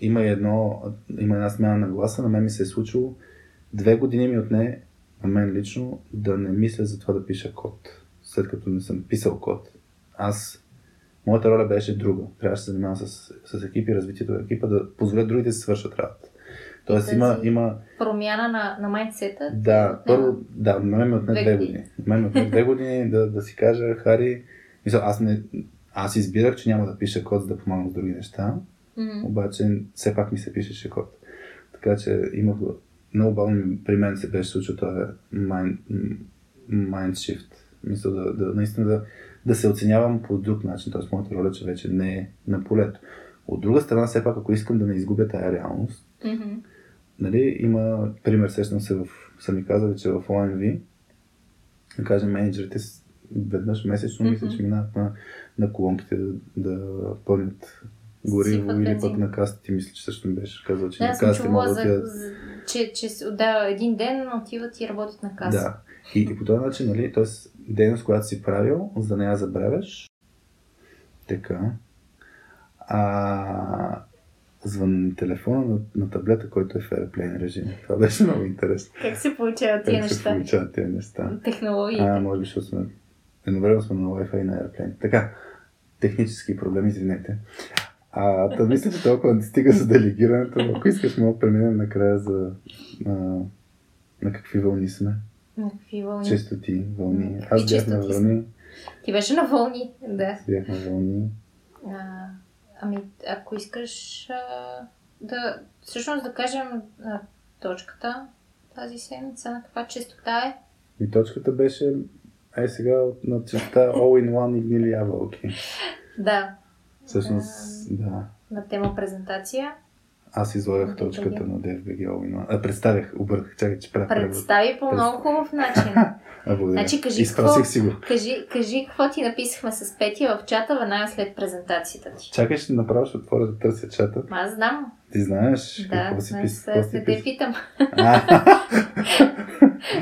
има, едно, има една смяна на гласа. На мен ми се е случило две години ми отне, на мен лично, да не мисля за това да пиша код. След като не съм писал код. Аз, моята роля беше друга. Трябваше да се занимавам с, с екипи, развитието на екипа, да позволя другите да си свършат работа. Тоест има, тази- има, Промяна на, на майндсета. да, първо, да, на мен ме отне Две години. На мен ме отне две години да, да си кажа, Хари, мисля, аз, не, аз избирах, че няма да пиша код, за да помагам с други неща, Мгм. обаче все пак ми се пишеше код. Така че имах много бавно ми- при мен се беше случил този mind, mind shift. Мисля да, да наистина да, да се оценявам по друг начин, т.е. моята роля, че вече не е на полето. От друга страна, все пак, ако искам да не изгубя тая реалност, Мгм. Нали, има пример, сещам се, в, са ми казали, че в ОМВ, да кажем, менеджерите веднъж месечно, мисля, че минават на, на колонките да, да пълнят гориво или бензин. пък на кастите, мисля, че също ми беше казал, че Да, на кастите могат за, да... за, че, че да, един ден отиват и работят на каса. Да. И, и по този начин, нали, т.е. дейност, която си правил, за да не я забравяш. Така. А, звън на телефона на, на таблета, който е в Airplane режим. Това беше много интересно. Как се получават тия Как се неща? получават тези неща? Технологиите. А, може би, защото сме едновременно сме на Wi-Fi и на Airplane. Така, технически проблеми, извинете. А, да мисля, че толкова не стига за делегирането, ако искаш, мога да преминем накрая за а, на какви вълни сме. На какви вълни? Честоти, вълни. Аз бях на вълни. Ти беше на вълни, да. Бях на вълни. А, ами, ако искаш а, да, всъщност да кажем а, точката тази седмица, на каква честота е. И точката беше Ай сега на честа All in One и гнили ябълки. Да, Всъщност, да. на тема презентация. Аз излагах точката на DFBG All One. А, представях, обърках, чакай, че правя. Представи по много хубав начин. А, благодаря. Значи, кажи какво- си го. Кажи, кажи какво ти написахме с Пети в чата веднага след презентацията ти. Чакай, ще направо ще отворя да търся чата. Аз знам. Ти знаеш Да, какво си писа? се Какво си те питам.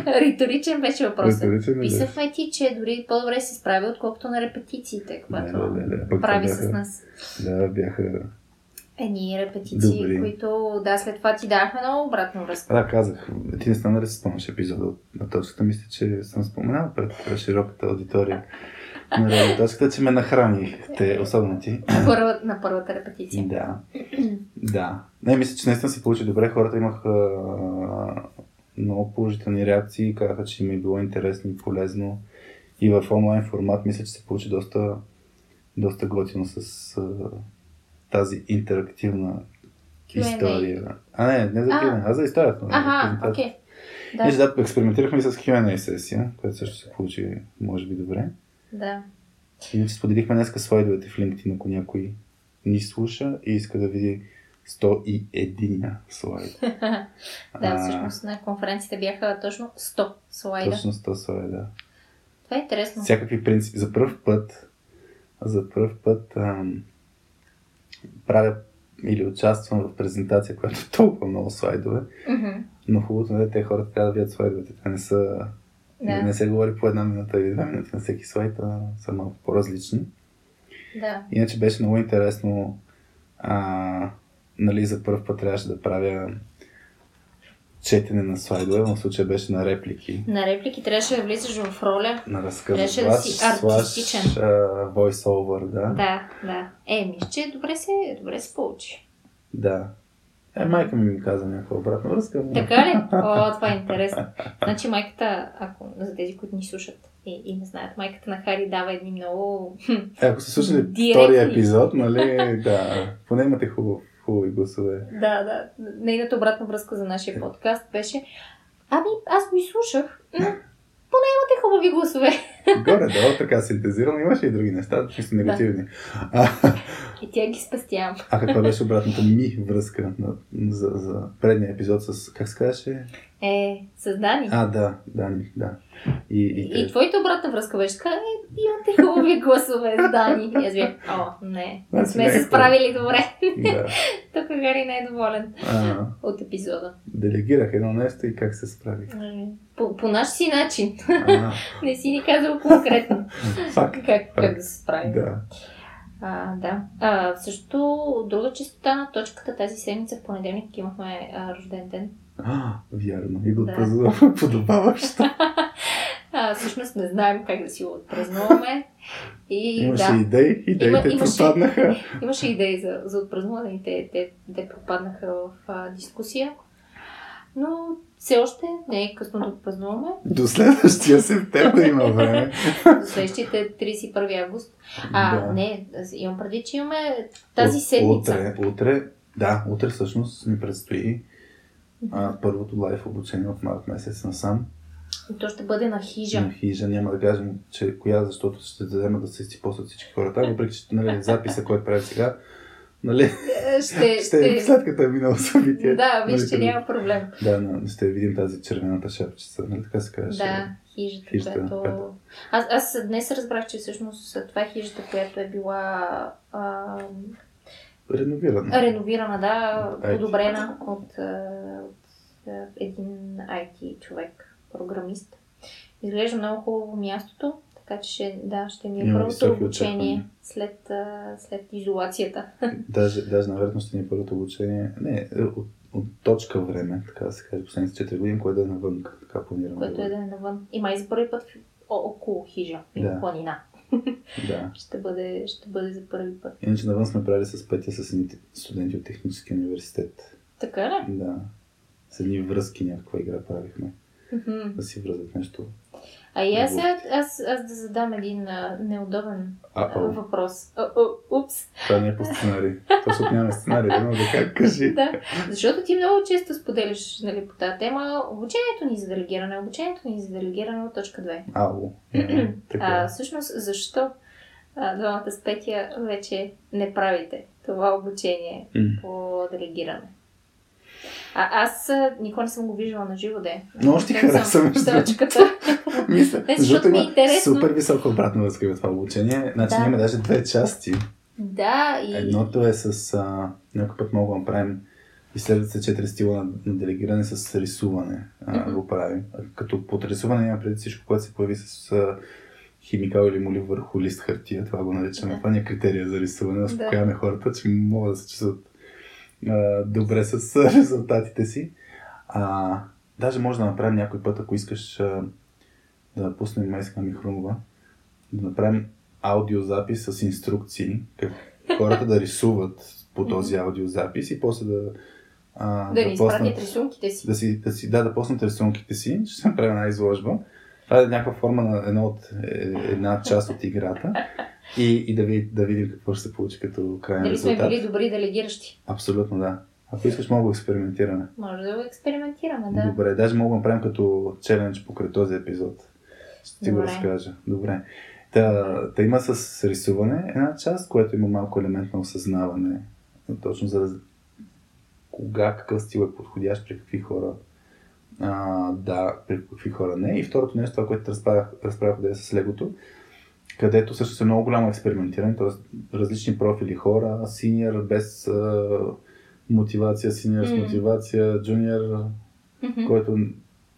Риторичен беше въпросът. Риторичен беше? Писахме ти, че дори по-добре се справи, отколкото на репетициите, когато Да, да, да, прави с нас. Да, бяха... Едни репетиции, Добри. които да, след това ти дахме много обратна връзка. Да, казах. Ти не стана ли се спомняш епизода от- на точката? Мисля, че съм споменал пред широката аудитория на радиоточката, че ме нахрани те, особено ти. На, първа, на първата репетиция. Да. Да. Не, мисля, че наистина се получи добре. Хората имах а, много положителни реакции, казаха, че им е било интересно и полезно. И в онлайн формат мисля, че се получи доста, доста готино с тази интерактивна Q&A. история. А, не, не за А. Q&A, а за историята. Ага, окей. Да. Ние, Да, експериментирахме и с Q&A сесия, която също се получи, може би, добре. да. Иначе споделихме днес слайдовете в LinkedIn, ако някой ни слуша и иска да види 101 слайд. Да, А, всъщност на конференцията бяха точно 100 слайда. Точно 100 слайда. Това е интересно. Всякакви принципи. За първ път, за първ път ам, правя или участвам в презентация, която е толкова много слайдове, Мгм. но хубавото е, те хората трябва да видят слайдовете. Те не са... Да. Не се говори по една минута или две минути на всеки слайд, а са малко по-различни. Да. Иначе беше много интересно. А, нали, за първ път трябваше да правя четене на слайдове, но в случая беше на реплики. На реплики трябваше да влизаш в роля. На разказа. Трябваше да си артистичен. voice over, да. Да, да. Е, мисля, че добре се, добре се получи. Да. Е, майка ми ми каза някаква обратна връзка. Така ли? О, това е интересно. Значи майката, ако за тези, които ни слушат и, и не знаят, майката на Хари дава едни много... Е, ако сте слушали втория епизод, нали, да, поне имате хубав, хубави гласове. Да, да. Нейната обратна връзка за нашия подкаст беше Ами, аз го изслушах. м, Поне имате хубави гласове. Горе-долу, така синтезирано, имаше и други неща, чисто негативни. А, И тя ги спестявам. а каква беше обратната ми връзка на, за, за предния епизод с, как се казваше? Е, създани. А, да, Дани, да. И, и, те- И твоята обратна връзка беше така, е, имате хубави гласове с Дани. И аз бях, о, не, не Значи сме е се справили добре. да. Тук Гари не е доволен А, от епизода. делегирах едно нещо и как се справих. М, По, по наш си начин. А, Не си ни казал конкретно факт. как, как да се справим. Да. А, да. А, също друга чистота на точката тази седмица в понеделник имахме а, рожден ден. А, вярно. И го Да. отпразнувам подобаващо. А, всъщност не знаем как да си го отпразнуваме. И Имаше да, идеи, идеите имаше- пропаднаха. имаше идеи за, за отпразнуване и те, те, те пропаднаха в а, дискусия. Но все още не е късно да отпразнуваме. До следващия септември има време. До следващите 31 август. А, Да. не, имам преди, че имаме тази седмица. Утре, утре, да, утре всъщност ми предстои а, първото лайф обучение от март месец насам. И то ще бъде на хижа. На хижа няма да кажем, че коя, защото ще взема да се изтипосват всички хората. Въпреки, че нали, записа, който правя сега, нали, Е, Ще, ще, след като е минало събитие. Да, виж, нали, че няма проблем. Да, но ще видим тази червената шапчица, нали така се казваше. Да, хижата, Хижата, която... Аз, аз днес разбрах, че всъщност това е хижата, която е била а, Реновирана. реновирана, да, IT. подобрена от, от един IT човек, програмист. Изглежда много хубаво мястото, така че ще, да, ще ми е Има първото обучение след, след изолацията. Даже, даже наверно ще ни е първото обучение. Не, от, от точка време, така да се каже, последните 4 години, което е навън. Така планираме. което е да е навън. И май за първи път о- около хижа, Да. планина. Да. Ще бъде, ще бъде за първи път. Иначе навън сме правили с Петя с студенти от Техническия университет. Така ли? Да. С едни връзки някаква игра правихме. Мгм. Да си връзват нещо. А и аз, аз, аз да задам един а, неудобен а, въпрос. А, упс. това не е по сценарий. Защото нямаме сценарий, да мога да как кажи. Да, защото ти много често споделяш нали, по тази тема. Обучението ни за делегиране, обучението ни за делегиране от точка 2. Ало. Е, А, така. всъщност, защо а, двамата с Петя вече не правите това обучение по делегиране? А, аз никога не съм го виждала на живо, де. Много ще хареса, точката. Мисля, Не, защото ми е има интересно. супер висока обратна връзка има това обучение. Значи Да. има даже две части. Да, и... Едното е с... А, някой път мога да направим изследват се четири стила на, на делегиране с рисуване. А, Мгм. го правим. А, Като под рисуване няма преди всичко, което се появи с а, химикал или молив върху лист хартия. Това го наричаме. Да. Това ни е критерия за рисуване. Да Да. успокояваме хората, че могат да се чувстват а, добре с резултатите си. А, даже може да направим някой път, ако искаш а, да пуснем Майска Михрунова, да направим аудиозапис с инструкции, как хората да рисуват по този аудиозапис и после да А, Да, ни изпратят поснат, рисунките си. да си, да си, да, да поснат рисунките си, ще се направя една изложба. Това е някаква форма на едно от, е, една част от играта. И, и да, ви, да видим какво ще се получи като крайен Дали сме резултат. били добри делегиращи? Абсолютно да. Ако искаш, мога да експериментираме. Може да го експериментираме, да. Добре, даже мога да направим като челендж покрай този епизод. Ще ти го разкажа. Добре. Та, та има с рисуване една част, което има малко елемент на осъзнаване. Точно за кога, какъв стил е подходящ, при какви хора а, да, при какви хора не. И второто нещо, това, което разправях, разправях да е с легото, където също е много голямо експериментиране, т.е. различни профили хора, синьор без а, мотивация, синьор с мотивация, джуниор, Мгм. който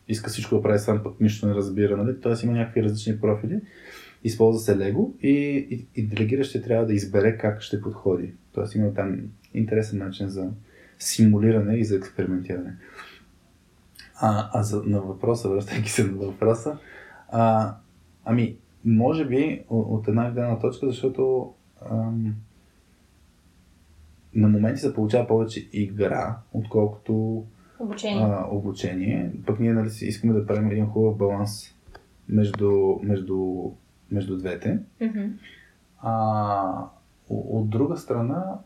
иска всичко да прави сам, пък нищо не разбира, нали? Тоест има някакви различни профили. Използва се Лего и, и, и делегиращия трябва да избере как ще подходи. Тоест има там интересен начин за симулиране и за експериментиране. А, а за, на въпроса, връщайки се на въпроса, а, ами, може би от, една гледна точка, защото ам, на моменти се получава повече игра, отколкото Обучение. а, обучение. Пък ние нали, искаме да правим един хубав баланс между, между, между двете. Мгм. А, от друга страна,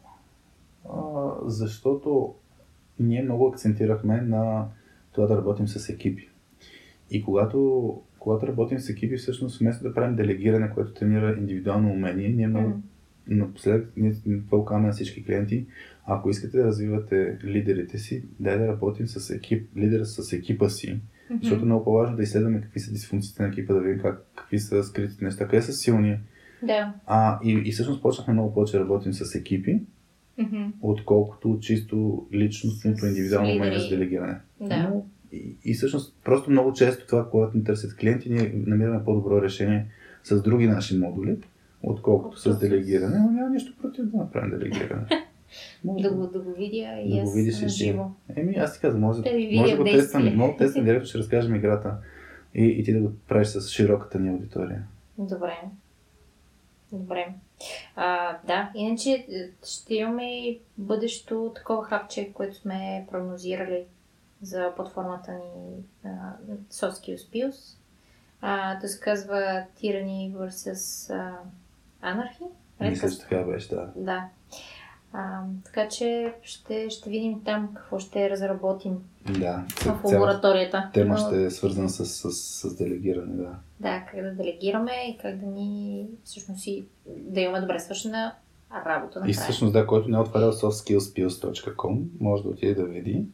а, защото ние много акцентирахме на това да работим с екипи. И когато, когато работим с екипи, всъщност вместо да правим делегиране, което тренира индивидуално умение, ние много Мгм. напоследък ние това на всички клиенти, ако искате да развивате лидерите си, дай да работим с екип, лидера с екипа си, Мгм. защото е много по-важно да изследваме какви са дисфункциите на екипа, да видим как, какви са скритите неща, къде са силни. Да. А, и, и всъщност почнахме много повече да работим с екипи, Мгм. отколкото чисто личностното индивидуално умение за делегиране. Да. Но, и, и всъщност просто много често това, когато ни търсят клиенти, ние намираме по-добро решение с други наши модули, отколкото с делегиране. Но няма нищо против да направим делегиране. Може Да го, да го видя и да го аз видиш и на живо. Еми, аз ти казвам, може, Да може го тествам, да тествам директно, ще разкажем играта и, и ти да го правиш с широката ни аудитория. Добре. Добре. А, да, иначе е, ще имаме и бъдещо такова хапче, което сме прогнозирали за платформата ни а, Soft Skills Pills. А, то се казва Tyranny vs. а, Anarchy. Мисля, че така беше, да. Да. А, така че ще, ще видим там какво ще разработим Да, в лабораторията. тема Но- ще е свързана с, с, с делегиране, да. Да, как да делегираме и как да ни всъщност и да имаме добре свършена работа И накрая. всъщност, да, който не е отварял softskillspills.com, може да отиде да види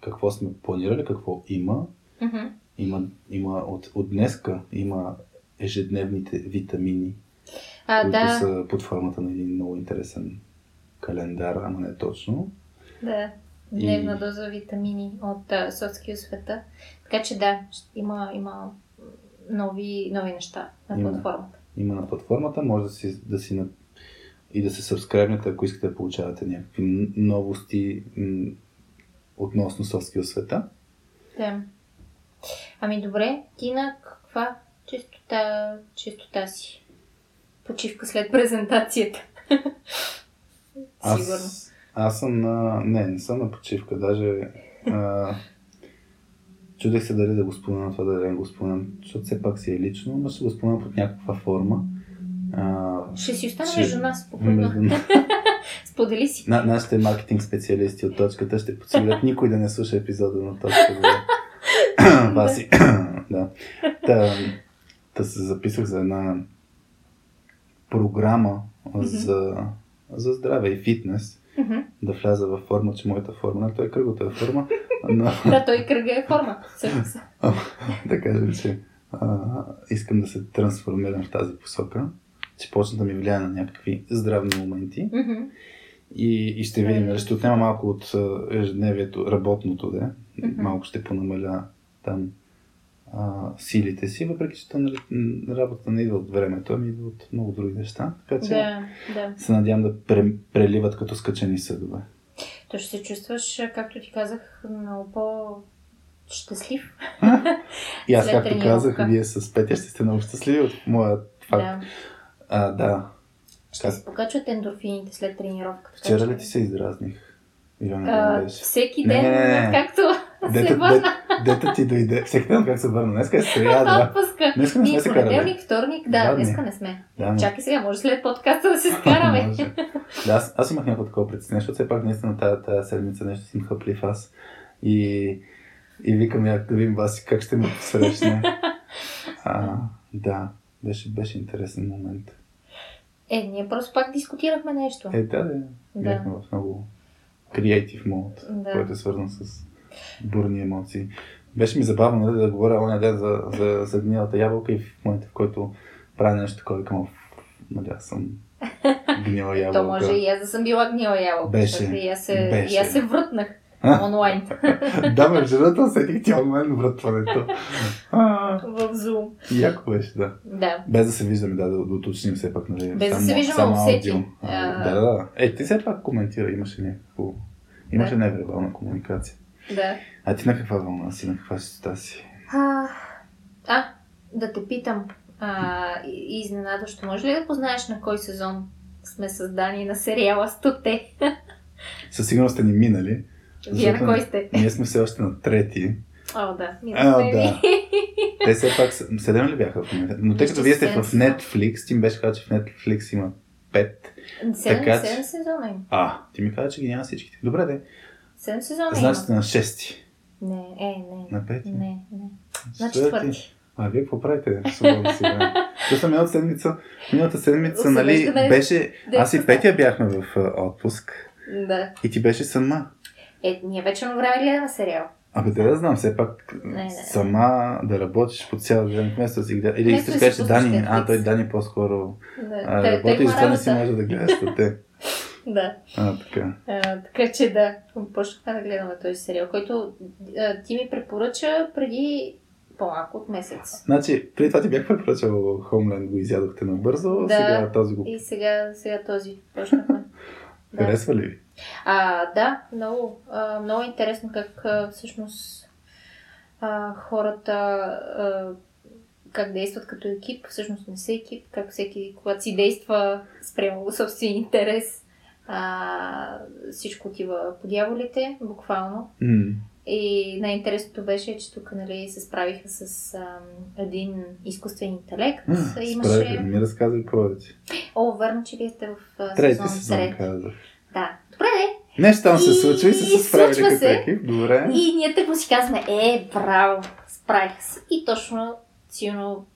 какво сме планирали, какво има. Мгм. Има, има от, от днеска има ежедневните витамини, А, които да, са под формата на един много интересен календар, ама не точно. да. Дневна И- доза витамини от Soft Skills света. Така че да, има, има нови, нови неща на Има. платформата. Има на платформата, може да си, да си на... и да се сабскрайбнете, ако искате да получавате някакви новости относно skills света. Да. Ами добре, ти на каква чистота, чистота си? Почивка след презентацията. Сигурно. Аз, аз съм на... Не, не съм на почивка. Даже а, чудех се дали да го спомена това, да не го спомена, защото все пак си е лично, но ще го спомена под някаква форма. А, Ще си остане ще- между нас, спокойно. между- Сподели си. На, нашите маркетинг специалисти от точката ще подсигурят никой да не слуша епизода на точка. Да. Васи. да. Та, та се записах за една програма за, за здраве и фитнес. Да вляза във форма, че моята форма, не, той е кръгата форма, но Да, той кръга е форма. Да кажем, че а, искам да се трансформирам в тази посока, че почна да ми влияе на някакви здравни моменти. Мгм. И, и ще видим, нали, ще отнема малко от а, ежедневието, работното, да. Мгм. Малко ще понамаля там а, силите си, въпреки че то, нали, работата не идва от времето, ами идва от много други неща. Така че Да, да. се надявам да пре, преливат като скачени съдове. То ще се чувстваш, както ти казах, много по-щастлив. И аз, както казах, вие с Петя ще сте много щастливи от моя факт. Да. А, да. Ще се покачват ендорфините след тренировката. Вчера че- ли ти се издразних? А, беше. всеки Не, ден, не, не, не. както се Дето, върна дет, дето ти дойде. Всеки ден как се върна. Днеска е сряда. отпуска. Днеска не сме Ние се понеделник, вторник, да, дни. днеска не сме. Да, Чакай сега, може след подкаста да се скараме. Да, аз, аз имах някакво такова притеснение, защото все пак наистина тази, тази седмица нещо си хъплив аз. И, и викам я да видим Васи как ще ме посрещне. А, да, беше, беше интересен момент. Е, ние просто пак дискутирахме нещо. Е, да, да. Бяхме в много креатив мод, Да. който е свързан с бурни емоции. Беше ми забавно нали, да говоря оня ден за, за, за гнилата ябълка и в момента, в който правя нещо такова, «Оф, нали, аз съм гнила ябълка. То може и аз да съм била гнила ябълка. Беше. защото И аз се, Беше. и аз се врътнах онлайн да, между другото, тя от мен вратването. В Zoom. Яко беше, да. Да. Без да се виждаме, да, да, да уточним все пак, нали? Без да само, се виждаме, само усети. А. Да, да, да. Е, ти все пак коментира, имаше някакво... Имаше Да. невербална комуникация. Да. А ти на каква вълна си, на каква частота си? А, а да те питам. А, изненадващо, може ли да познаеш на кой сезон сме създани на сериала Стоте? Със сигурност сте ни минали. Вие на кой сте? Ние сме все още на трети. О, да. А, да. Те все пак седем ли бяха в момента? Но тъй като вие сте в. Netflix, ти ми беше казал, че в Netflix има пет. Седем, Така седем сезона. А, ти ми каза, че ги няма всичките. Добре, де. Седем сезона Значи сте на шести. Не, е, не. На пети? Не, не. На Четвърти? А, вие какво правите? Време. Защото миналата седмица, миналата седмица, Се нали, беше... да Аз и Петя бяхме в отпуск Да. и ти беше сама. Е, ние вече на време гледаме сериал. Абе, да, да знам, все пак Не, не. сама да работиш по цял ден, вместо да си гледа. Или искаш да кажеш, Дани, а, той Дани по-скоро Да. а, Той- той работи и затова не си може да гледаш те. Да. А, така. А, така че да, почнахме да гледаме този сериал, който а, ти ми препоръча преди по-малко от месец. Значи, преди това ти бях препоръчал Homeland, го изядохте набързо, Да. сега този го И сега, сега този почнахме. Да. харесва ли ви? А, да, много, а, много интересно как а, всъщност а, хората а, как действат като екип, всъщност не са екип, как всеки, когато си действа спрямо собствен интерес, а, всичко отива по дяволите, буквално. М. И най-интересното беше, че тук нали, се справиха с ам, един изкуствен интелект. А, Имаше... ми разказвай повече. О, верно, че вие сте в а, Трети сезон сезон, казах. Да. Добре, де. Нещо там се И- случва и са се и справили като екип. Добре. И ние тъкмо си казваме, е, браво, справиха се. И точно, силно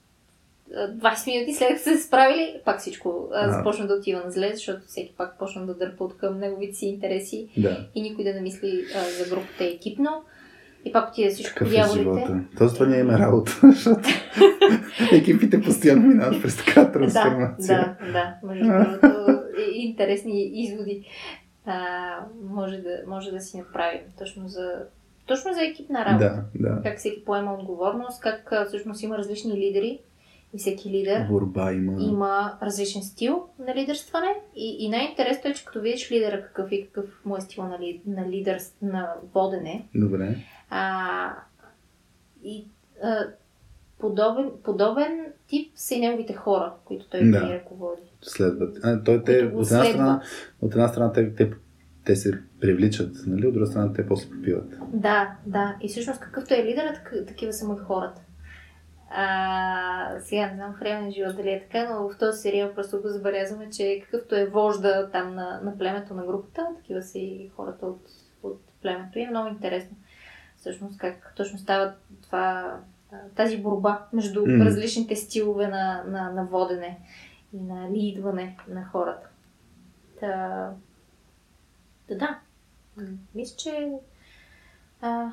20 минути след като се справили, пак всичко А. започна да отива на зле, защото всеки пак почна да дърпа от към неговите си интереси Да. и никой да не мисли а, за групата екипно. И пак отиде всичко по Какъв е дяволите. живота? То затова ние имаме работа, защото екипите постоянно минават през такава Да, трансформация. да, да. Между другото, интересни изводи а, може, да, може да си направим точно за, точно за екипна работа. Да, да. Как всеки поема отговорност, как всъщност има различни лидери и всеки лидер Борба има. има различен стил на лидерстване и, и най-интересно е, че като видиш лидера какъв и какъв му е стил на, ли, на лидер, на водене, Добре. А, и а, подобен, подобен тип са и неговите хора, които той Да. ръководи. Следват. А, той, те, от една страна, от една страна те, те, те се привличат, нали? От друга страна те после попиват. Да, да. И всъщност какъвто е лидерът, так- такива са му и хората. А, сега не знам в реалния живот дали е така, но в този сериал просто го забелязваме, че какъвто е вожда там на, на племето на групата, такива са и хората от, от племето. И е много интересно всъщност как точно става това, тази борба между mm. различните стилове на, на, на водене и на лидване на хората. Та, да, да. Мисля, че а,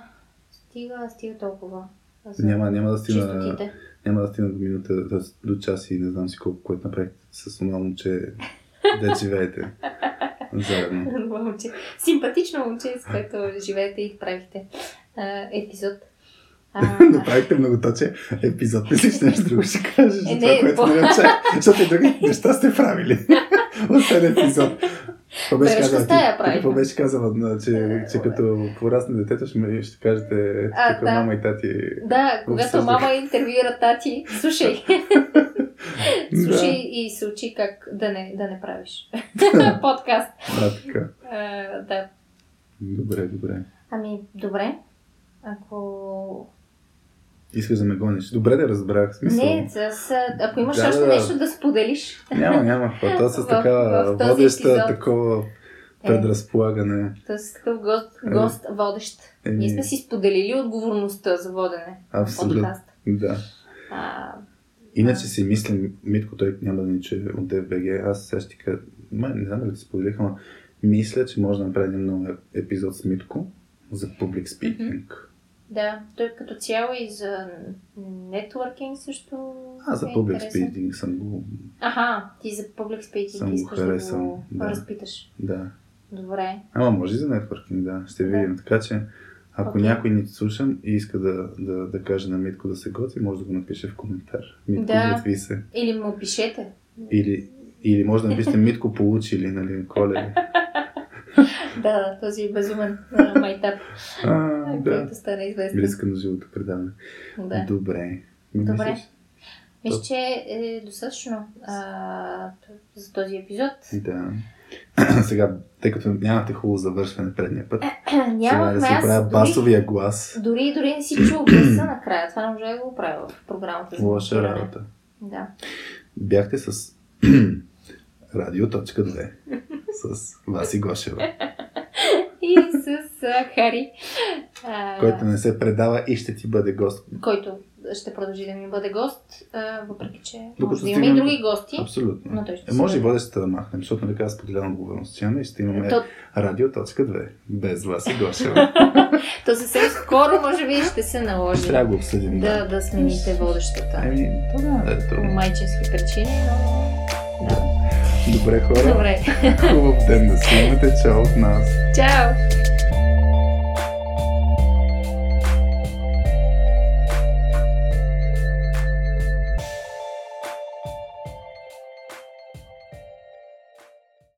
стига, стига толкова. За Няма, няма да стигна, чистотите. няма да стигна до минута, т.е. до час и не знам си колко, което направихте с това момче, да живеете заедно. Симпатично момче, с което живеете и правихте а, епизод. А, Направихте многоточе епизод. Мислиш нещо друго ще кажеш Е, това, не, което не очаквах. Защото и други неща сте правили. Освен епизод. Какво беше казала ти? Какво беше казала, на- че, че като порасне детето ще, ще кажете А, да. мама и тати. да, когато мама интервюира тати, слушай. слушай и се учи как да не, да не правиш подкаст. Да, така. А, да. Добре, добре. Ами, добре. Ако... Искаш да ме гониш. Добре да разбрах. Смисъл. Не, с, ако имаш Да, още да, нещо да споделиш. Няма, няма. какво. То с В- така в този водеща, епизод. такова Е. предразполагане. С такъв гост, гост водещ. Еми, Ние сме си споделили отговорността за водене Абсолютно. Да. А, Иначе си мислим, Митко, той няма да ни чуе от DFBG, аз сега ще ти кажа, май, не знам дали ти споделих, ама мисля, че може да направим нов епизод с Митко за public speaking. Да, той като цяло и за нетворкинг също Аз за е public интересен. speaking съм го, Аха, ти за public speaking Съм го искаш да го да. разпиташ. да. Добре. Ама може и за нетворкинг, да, ще Да. видим. Така че, ако Окей. някой ни слуша и иска да, да, да каже на Митко да се готви, може да го напише в коментар. Митко, Да. готви се. Или му пишете. Или, или може да напишете Митко получили, нали, коле. Да, този безумен майтап, който стана известен. Близка на живото предаване. Да. Добре. Добре. Мисля, че е достатъчно а, за този епизод. Да. Сега, тъй като нямате хубаво завършване предния път, Нямахме да си правя басовия глас. дори, дори не си чул гласа накрая. Това не може да го правя в програмата за Лоша работа. Да. Бяхте с Радио.2 с Васи Гошева, И с а, Хари, а, който не се предава и ще ти бъде гост. който ще продължи да ми бъде гост, а, въпреки че Докато може да имаме и други гости. Абсолютно. Но той ще Е, може и водещата да махнем, защото нали така споделена отговорност имаме и ще имаме То, Радио.2 без Васи Гошева. то съвсем скоро, може би, ще се наложи Трябва да го обсъдим. да, да смените водещата. Еми, тогава да е По трудно. майчински причини, но... Добре хора, Добре. хубав ден да си имате. Чао от нас. Чао!